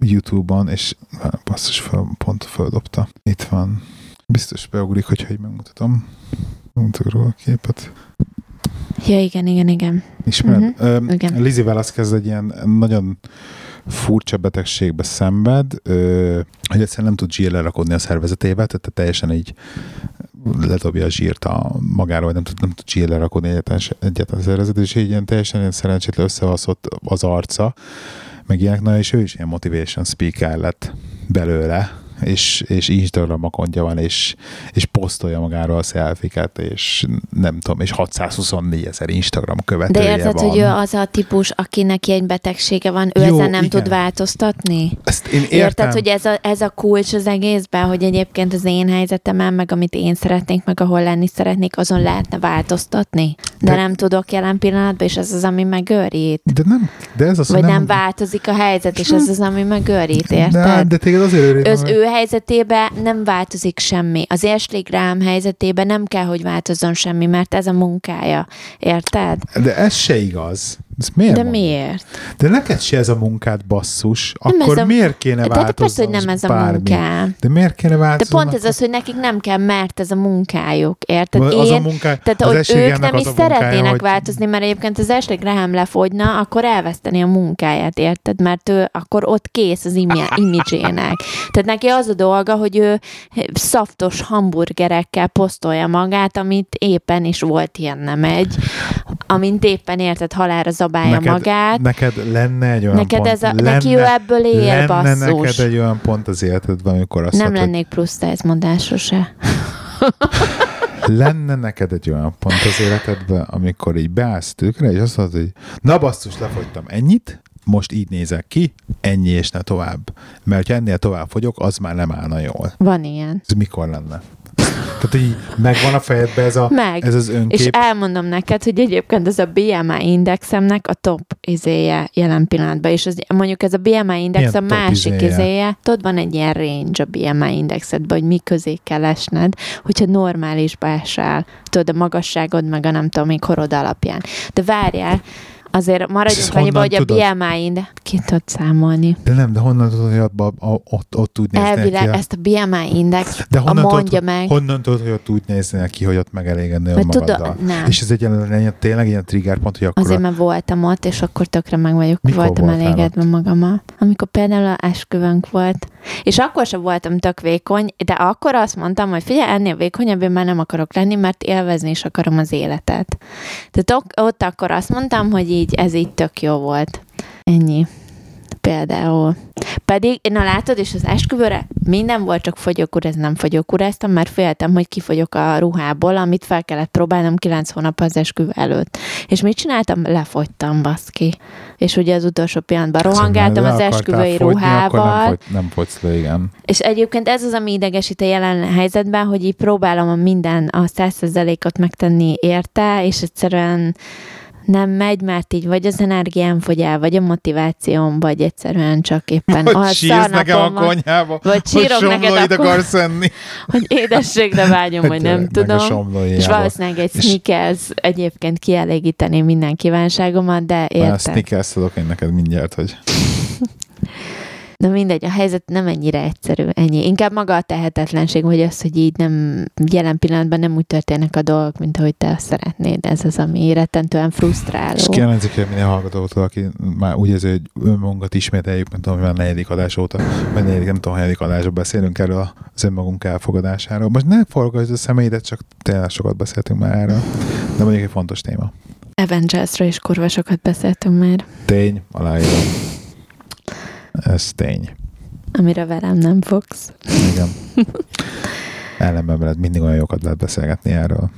Speaker 1: YouTube-on, és basszus, föl, pont földobta. Itt van. Biztos beugrik, hogyha így megmutatom. Róla a képet.
Speaker 2: Ja, igen, igen, igen.
Speaker 1: Ismered? Uh-huh.
Speaker 2: igen.
Speaker 1: Lizzie Velasquez egy ilyen nagyon furcsa betegségbe szenved, ö, hogy egyszerűen nem tud zsír lerakodni a szervezetébe, tehát teljesen így ledobja a zsírt a magáról, nem tud, nem tud zsír lerakni egyet, egyet az szervezet, és így ilyen teljesen ilyen szerencsétlen összevaszott az arca, meg ilyenek, na és ő is ilyen motivation speaker lett belőle, és, és Instagram akontja van, és, és posztolja magáról a szelfiket, és nem tudom, és 624 ezer Instagram követője
Speaker 2: De érted,
Speaker 1: van.
Speaker 2: hogy ő az a típus, aki neki egy betegsége van, ő
Speaker 1: Jó,
Speaker 2: ezen nem
Speaker 1: igen.
Speaker 2: tud változtatni?
Speaker 1: Ezt én értem.
Speaker 2: Érted, hogy ez a, ez a kulcs az egészben, hogy egyébként az én helyzetemen, meg amit én szeretnék, meg ahol lenni szeretnék, azon lehetne változtatni? De,
Speaker 1: De-
Speaker 2: de nem tudok jelen pillanatban, és ez az, ami megőrít.
Speaker 1: De nem, de ez az,
Speaker 2: Vagy nem, nem változik a helyzet, és ez az, ami megőrít,
Speaker 1: De,
Speaker 2: érted?
Speaker 1: de téged azért őrít,
Speaker 2: Az ő helyzetében nem változik semmi. Az Ashley Graham helyzetében nem kell, hogy változzon semmi, mert ez a munkája. Érted?
Speaker 1: De ez se igaz. Ez miért
Speaker 2: De
Speaker 1: mondod?
Speaker 2: miért?
Speaker 1: De neked se ez a munkád, basszus.
Speaker 2: Nem
Speaker 1: Akkor
Speaker 2: ez a-
Speaker 1: miért kéne
Speaker 2: De, de
Speaker 1: változni?
Speaker 2: persze, hogy nem ez a munkám.
Speaker 1: De miért kéne
Speaker 2: De
Speaker 1: változni?
Speaker 2: pont ez az, hogy nekik nem kell, mert ez a munkájuk, érted?
Speaker 1: Az a
Speaker 2: Én,
Speaker 1: munká,
Speaker 2: tehát,
Speaker 1: az
Speaker 2: hogy ők nem is
Speaker 1: a
Speaker 2: szeretnének
Speaker 1: hogy-
Speaker 2: változni, mert egyébként az Ashley Graham lefogyna, akkor elveszteni a munkáját, érted? Mert ő akkor ott kész az imi- imidzsének. Tehát neki az a dolga, hogy ő szaftos hamburgerekkel posztolja magát, amit éppen is volt ilyen nem egy, amint éppen érted, halára zabálja
Speaker 1: neked,
Speaker 2: magát.
Speaker 1: Neked lenne egy olyan
Speaker 2: Neked
Speaker 1: pont,
Speaker 2: ez a,
Speaker 1: lenne,
Speaker 2: neki ő ebből él,
Speaker 1: lenne
Speaker 2: basszus.
Speaker 1: neked egy olyan pont az életedben, amikor azt
Speaker 2: Nem
Speaker 1: mondod,
Speaker 2: lennék plusz size mondás sose.
Speaker 1: hogy lenne neked egy olyan pont az életedben, amikor így beállsz tükre, és azt mondod, hogy na basszus, lefogytam ennyit, most így nézek ki, ennyi és ne tovább. Mert ha ennél tovább fogyok, az már nem állna jól.
Speaker 2: Van ilyen.
Speaker 1: Ez mikor lenne? Tehát így megvan a fejedben ez, a,
Speaker 2: Meg.
Speaker 1: ez az önkép.
Speaker 2: És elmondom neked, hogy egyébként ez a BMI indexemnek a top izéje jelen pillanatban, és az, mondjuk ez a BMI index
Speaker 1: Milyen
Speaker 2: a másik
Speaker 1: izéje?
Speaker 2: izéje. tudod, van egy ilyen range a BMI indexedben, hogy mi közé kell esned, hogyha normálisba esel, tudod, a magasságod, meg a nem tudom, mi korod alapján. De várjál, azért maradjunk annyiba, hogy a
Speaker 1: tudod?
Speaker 2: BMI index, ki tud számolni.
Speaker 1: De nem, de honnan tudod, hogy abba, a, ott, ott úgy néznél
Speaker 2: Elvileg
Speaker 1: ki?
Speaker 2: ezt a BMI index
Speaker 1: de
Speaker 2: a mondja
Speaker 1: tudod,
Speaker 2: meg.
Speaker 1: honnan tudod, hogy ott úgy néznél ki, hogy ott megelégednél
Speaker 2: Mert
Speaker 1: magaddal?
Speaker 2: tudod, nem.
Speaker 1: És ez egy ilyen, tényleg ilyen triggerpont, hogy akkor
Speaker 2: Azért, mert voltam ott, és akkor tökre meg vagyok,
Speaker 1: Mikor
Speaker 2: voltam elégedve magammal. Amikor például a esküvőnk volt. És akkor sem voltam tök vékony, de akkor azt mondtam, hogy figyelj, ennél vékonyabb én már nem akarok lenni, mert élvezni is akarom az életet. Tehát ott, ott akkor azt mondtam, hogy így ez így tök jó volt. Ennyi. Például. Pedig, na látod, és az esküvőre minden volt, csak fogyókúr, ez nem fogyókúráztam, mert féltem, hogy kifogyok a ruhából, amit fel kellett próbálnom 9 hónap az esküvő előtt. És mit csináltam? Lefogytam, baszki. És ugye az utolsó pillanatban rohangáltam
Speaker 1: le
Speaker 2: az esküvői
Speaker 1: fogyni,
Speaker 2: ruhával,
Speaker 1: Nem, fogy, nem fogysz le, igen.
Speaker 2: és egyébként ez az, ami idegesít a jelen helyzetben, hogy így próbálom a minden, a százszerzelékot megtenni érte, és egyszerűen nem megy, mert így vagy az energiám fogy el, vagy a motivációm, vagy egyszerűen csak éppen
Speaker 1: Vagy
Speaker 2: a
Speaker 1: sírsz nekem a konyhába,
Speaker 2: vagy sírok
Speaker 1: hogy
Speaker 2: neked akkor-
Speaker 1: akarsz enni.
Speaker 2: hogy édességre vágyom, vagy nem tudom. És valószínűleg egy
Speaker 1: És-
Speaker 2: sneakers egyébként kielégíteni minden kívánságomat, de
Speaker 1: Már a
Speaker 2: érted.
Speaker 1: sneakers adok én neked mindjárt, hogy
Speaker 2: De mindegy, a helyzet nem ennyire egyszerű, ennyi. Inkább maga a tehetetlenség, hogy az, hogy így nem, jelen pillanatban nem úgy történnek a dolgok, mint ahogy te azt szeretnéd. Ez az, ami rettentően frusztráló.
Speaker 1: És kérdezik, hogy minden hallgatótól, aki már úgy érzi, hogy önmagunkat ismételjük, nem tudom, hogy már negyedik adás óta, vagy negyedik, nem tudom, negyedik adásban beszélünk erről az önmagunk elfogadásáról. Most ne forgasd a személyedet, csak tényleg sokat beszéltünk már erről. De mondjuk egy fontos téma.
Speaker 2: Avengers-ről is kurva sokat beszéltünk már,
Speaker 1: Tény, aláírom. Ez tény.
Speaker 2: amire velem nem fogsz.
Speaker 1: Igen. Ellenben veled mindig olyan jókat lehet beszélgetni erről.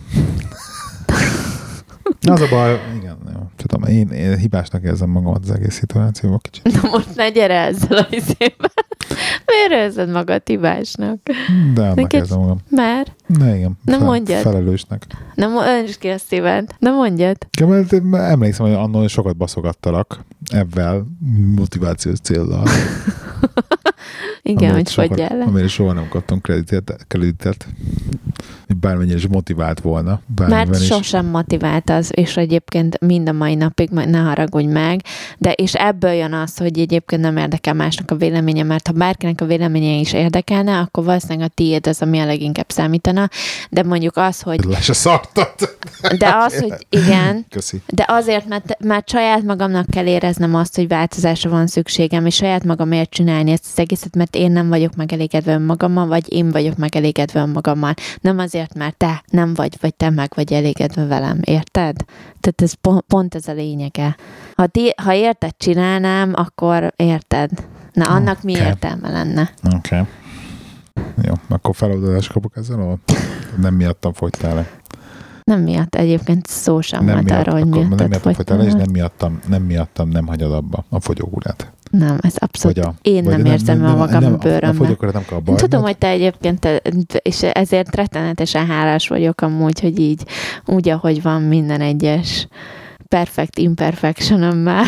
Speaker 1: Az a baj, igen, jó, tudom, én, én hibásnak érzem magamat az egész szituációban kicsit.
Speaker 2: Na most ne gyere ezzel a izével. Miért érzed magad hibásnak?
Speaker 1: De annak érzem magam.
Speaker 2: Már?
Speaker 1: De igen,
Speaker 2: Na mondjad.
Speaker 1: felelősnek.
Speaker 2: Na, öntsd ki a szíved. Na mondjad.
Speaker 1: Igen, mert emlékszem, hogy annól sokat baszogattalak ebben motivációs céllal.
Speaker 2: Igen, hogy fogyjál
Speaker 1: sokat,
Speaker 2: le.
Speaker 1: amire soha nem kaptam kreditet, kreditet. Bármennyire is motivált volna.
Speaker 2: Mert
Speaker 1: is.
Speaker 2: sosem motivált az, és egyébként mind a mai napig, ne haragudj meg, de és ebből jön az, hogy egyébként nem érdekel másnak a véleménye, mert ha bárkinek a véleménye is érdekelne, akkor valószínűleg a tiéd az, ami a leginkább számítana, de mondjuk az, hogy
Speaker 1: szartat.
Speaker 2: de az, hogy igen,
Speaker 1: Köszi.
Speaker 2: de azért, mert, mert saját magamnak kell éreznem azt, hogy változásra van szükségem, és saját magamért csinálni ezt az egészet, mert én nem vagyok megelégedve önmagammal, vagy én vagyok megelégedve önmagammal. Nem azért, mert te nem vagy, vagy te meg vagy elégedve velem, érted? Tehát ez pont, pont ez a lényege. Ha, ti, ha érted csinálnám, akkor érted. Na, annak okay. mi értelme lenne?
Speaker 1: Oké. Okay. Jó, akkor feloldalást kapok ezzel, nem miattam fogytál le.
Speaker 2: Nem miatt egyébként szó sem nem volt miatt, arra, hogy miatt.
Speaker 1: Nem miatt fogytál le, és nem miattam, nem miattam nem hagyod abba a fogyógurát.
Speaker 2: Nem, ez abszolút. Vagy a, én vagy nem érzem nem, a magam nem, bőrömbe.
Speaker 1: A, a nem kell a
Speaker 2: Tudom, hogy te egyébként, és ezért rettenetesen hálás vagyok amúgy, hogy így, úgy, ahogy van minden egyes perfect imperfectionömmel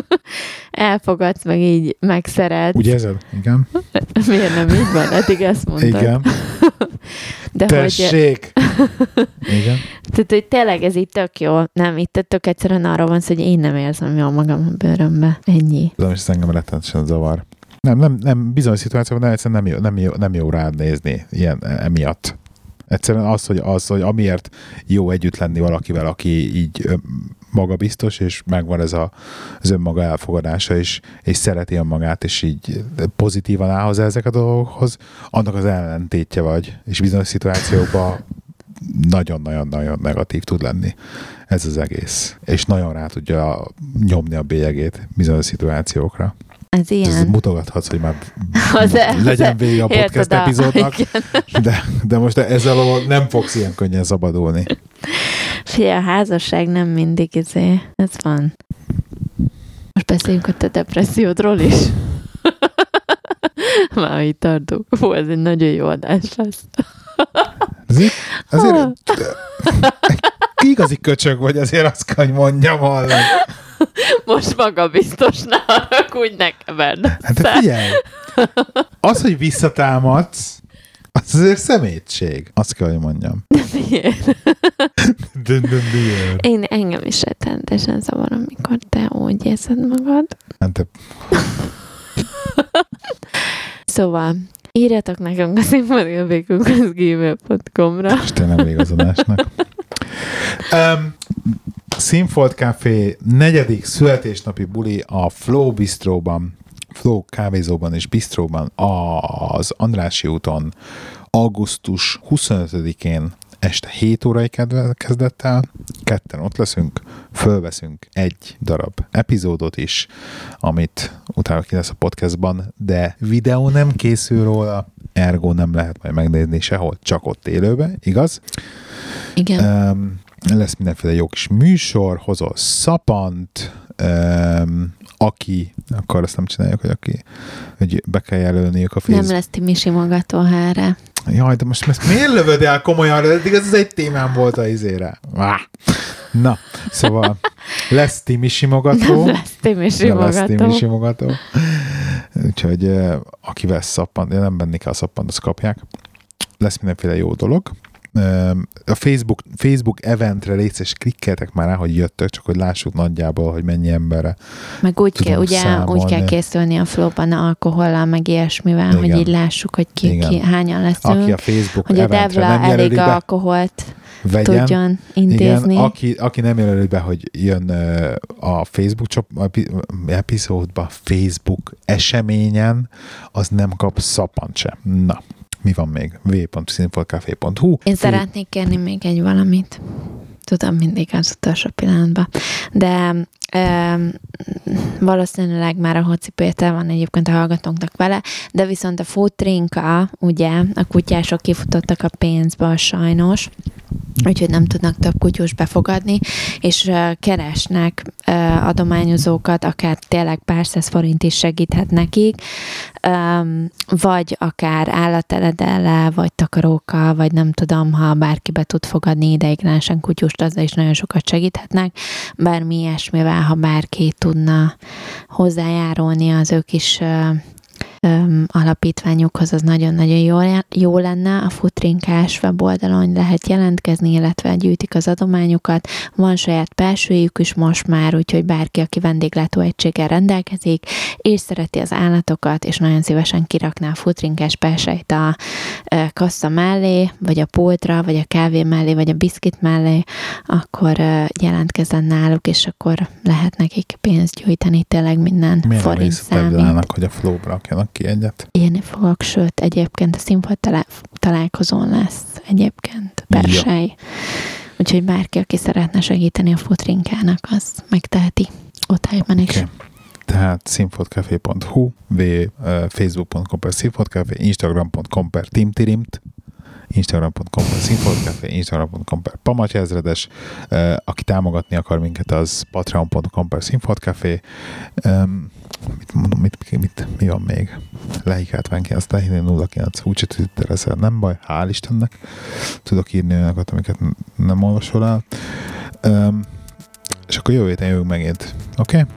Speaker 2: elfogadsz, meg így megszeretsz.
Speaker 1: Úgy érzed? Igen.
Speaker 2: Miért nem így van? Eddig ezt mondtad.
Speaker 1: Igen. De Tessék! Hogy... Igen.
Speaker 2: Tehát, hogy tényleg ez így tök jó. Nem, itt tök egyszerűen arról van szó, hogy én nem érzem jól magam a bőrömbe. Ennyi.
Speaker 1: Tudom, és ez engem rettenetesen zavar. Nem, nem, nem, bizonyos szituációban nem, egyszerűen nem jó, nem jó, nem jó rád nézni ilyen emiatt. Egyszerűen az, hogy, az, hogy amiért jó együtt lenni valakivel, aki így magabiztos, és megvan ez a, az önmaga elfogadása, és, és szereti önmagát, és így pozitívan áll hozzá ezek a dolgokhoz, annak az ellentétje vagy, és bizonyos szituációkban nagyon-nagyon-nagyon negatív tud lenni ez az egész. És nagyon rá tudja nyomni a bélyegét bizonyos szituációkra.
Speaker 2: Ez ilyen. Ez
Speaker 1: mutogathatsz, hogy már az legyen vége a podcast epizódnak, de, de most ezzel nem fogsz ilyen könnyen szabadulni.
Speaker 2: Fia, a házasság nem mindig izé. Ez van. Most beszéljünk a te depressziódról is. Már itt tartunk. Hú, ez egy nagyon jó adás lesz.
Speaker 1: Azért, azért igazi köcsög vagy, azért azt kell, hogy mondjam hallani.
Speaker 2: Most maga biztos ne haragudj nekem,
Speaker 1: Hát de figyelj, az, hogy visszatámadsz, az azért szemétség. Azt kell, hogy mondjam.
Speaker 2: De miért? De, de miért? Én engem is rettenetesen zavar, amikor te úgy érzed magad.
Speaker 1: Hát te...
Speaker 2: szóval, írjatok nekünk a színpadélvékunkhoz gmail.com-ra.
Speaker 1: Isten nem igazolásnak. Um, Színfolt Café negyedik születésnapi buli a Flow Bistróban, Flow kávézóban és bistróban az Andrási úton augusztus 25-én este 7 órai kezdett el, ketten ott leszünk, fölveszünk egy darab epizódot is, amit utána ki lesz a podcastban, de videó nem készül róla, ergo nem lehet majd megnézni sehol, csak ott élőben, igaz?
Speaker 2: Igen. Um,
Speaker 1: lesz mindenféle jó kis műsor, hozol szapant, um, aki, akkor azt nem csináljuk, hogy aki, hogy be kell jelölniük a Facebook.
Speaker 2: Nem lesz Timi simogató hára.
Speaker 1: Jaj, de most ezt miért lövöd el komolyan? Eddig ez egy témám volt a izére. Na, szóval lesz Timi simogató.
Speaker 2: Nem lesz Timi simogató.
Speaker 1: Lesz Timi simogató. Úgyhogy aki vesz szappant, nem benni kell a szappant, azt kapják. Lesz mindenféle jó dolog a Facebook, Facebook eventre és klikkeltek már rá, hogy jöttök, csak hogy lássuk nagyjából, hogy mennyi emberre
Speaker 2: Meg úgy, kell, ugye, úgy kell készülni a flóban alkohollal, meg ilyesmivel, Igen. hogy így lássuk, hogy ki, ki hányan leszünk.
Speaker 1: Aki a Facebook
Speaker 2: hogy a Devla nem elég be, alkoholt vegyen. tudjon intézni.
Speaker 1: Igen, aki, aki nem jelöli be, hogy jön a Facebook csop, epizódba, Facebook eseményen, az nem kap szapant sem. Na, mi van még? v.színfoltcafé.hu
Speaker 2: Én szeretnék kérni még egy valamit. Tudom, mindig az utolsó pillanatban. De e, valószínűleg már a Hoci Péter van egyébként a hallgatónknak vele, de viszont a futrinka, ugye, a kutyások kifutottak a pénzből sajnos, úgyhogy nem tudnak több kutyus befogadni, és keresnek adományozókat, akár tényleg pár száz forint is segíthet nekik, vagy akár állateledele, vagy takarókkal, vagy nem tudom, ha bárki be tud fogadni ideiglenesen kutyust, azzal is nagyon sokat segíthetnek, bármi ilyesmivel, ha bárki tudna hozzájárulni az ők is öm, alapítványokhoz, az nagyon-nagyon jó, jó lenne. A Futrinkás weboldalon lehet jelentkezni, illetve gyűjtik az adományokat. Van saját belsőjük is most már, úgyhogy bárki, aki vendéglátóegységgel rendelkezik, és szereti az állatokat, és nagyon szívesen kirakná a Futrinkás belsejt a kassa mellé, vagy a pultra, vagy a kávé mellé, vagy a biszkit mellé, akkor jelentkezzen náluk, és akkor lehet nekik pénzt gyűjteni, tényleg minden
Speaker 1: Milyen
Speaker 2: forint számít.
Speaker 1: hogy a flóbra Találjanak ki egyet.
Speaker 2: Írni fogok, sőt, egyébként a színpad talál- találkozón lesz egyébként persely. Úgyhogy bárki, aki szeretne segíteni a futrinkának, az megteheti otthányban is.
Speaker 1: Okay. Tehát színfotcafé.hu, facebook.com per színfotcafé, instagram.com per timtirimt, instagram.com per színfotcafé, instagram.com per Pamatya ezredes, uh, aki támogatni akar minket, az patreon.com per színfotcafé, mit mondom, mit, mit, mi van még? Lehikátván ki, azt lehívni 09, úgyse twitterezel, nem baj, hál' Istennek. Tudok írni olyanokat, amiket nem olvasol el. Um, és akkor jövő héten jövünk megint. Oké? Okay?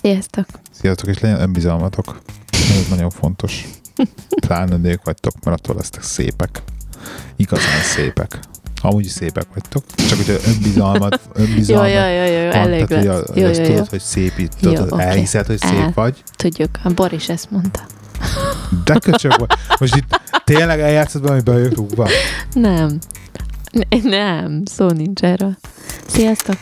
Speaker 2: Sziasztok!
Speaker 1: Sziasztok, és legyen önbizalmatok. Ez nagyon fontos. Pláne nők vagytok, mert attól lesztek szépek. Igazán szépek. Amúgy szépek vagytok. Csak hogyha önbizalmat, önbizalmat
Speaker 2: jó, jó, jó, jó, elég
Speaker 1: tehát,
Speaker 2: lesz.
Speaker 1: hogy
Speaker 2: Jó, jó,
Speaker 1: tudod,
Speaker 2: jó.
Speaker 1: hogy szép, tudod,
Speaker 2: oké.
Speaker 1: elhiszed, hogy szép
Speaker 2: El.
Speaker 1: vagy.
Speaker 2: Tudjuk, a Boris ezt mondta.
Speaker 1: De köcsög vagy. Most itt tényleg eljátszod hogy bejött?
Speaker 2: Nem. Ne- Nem, szó nincs erről. Sziasztok!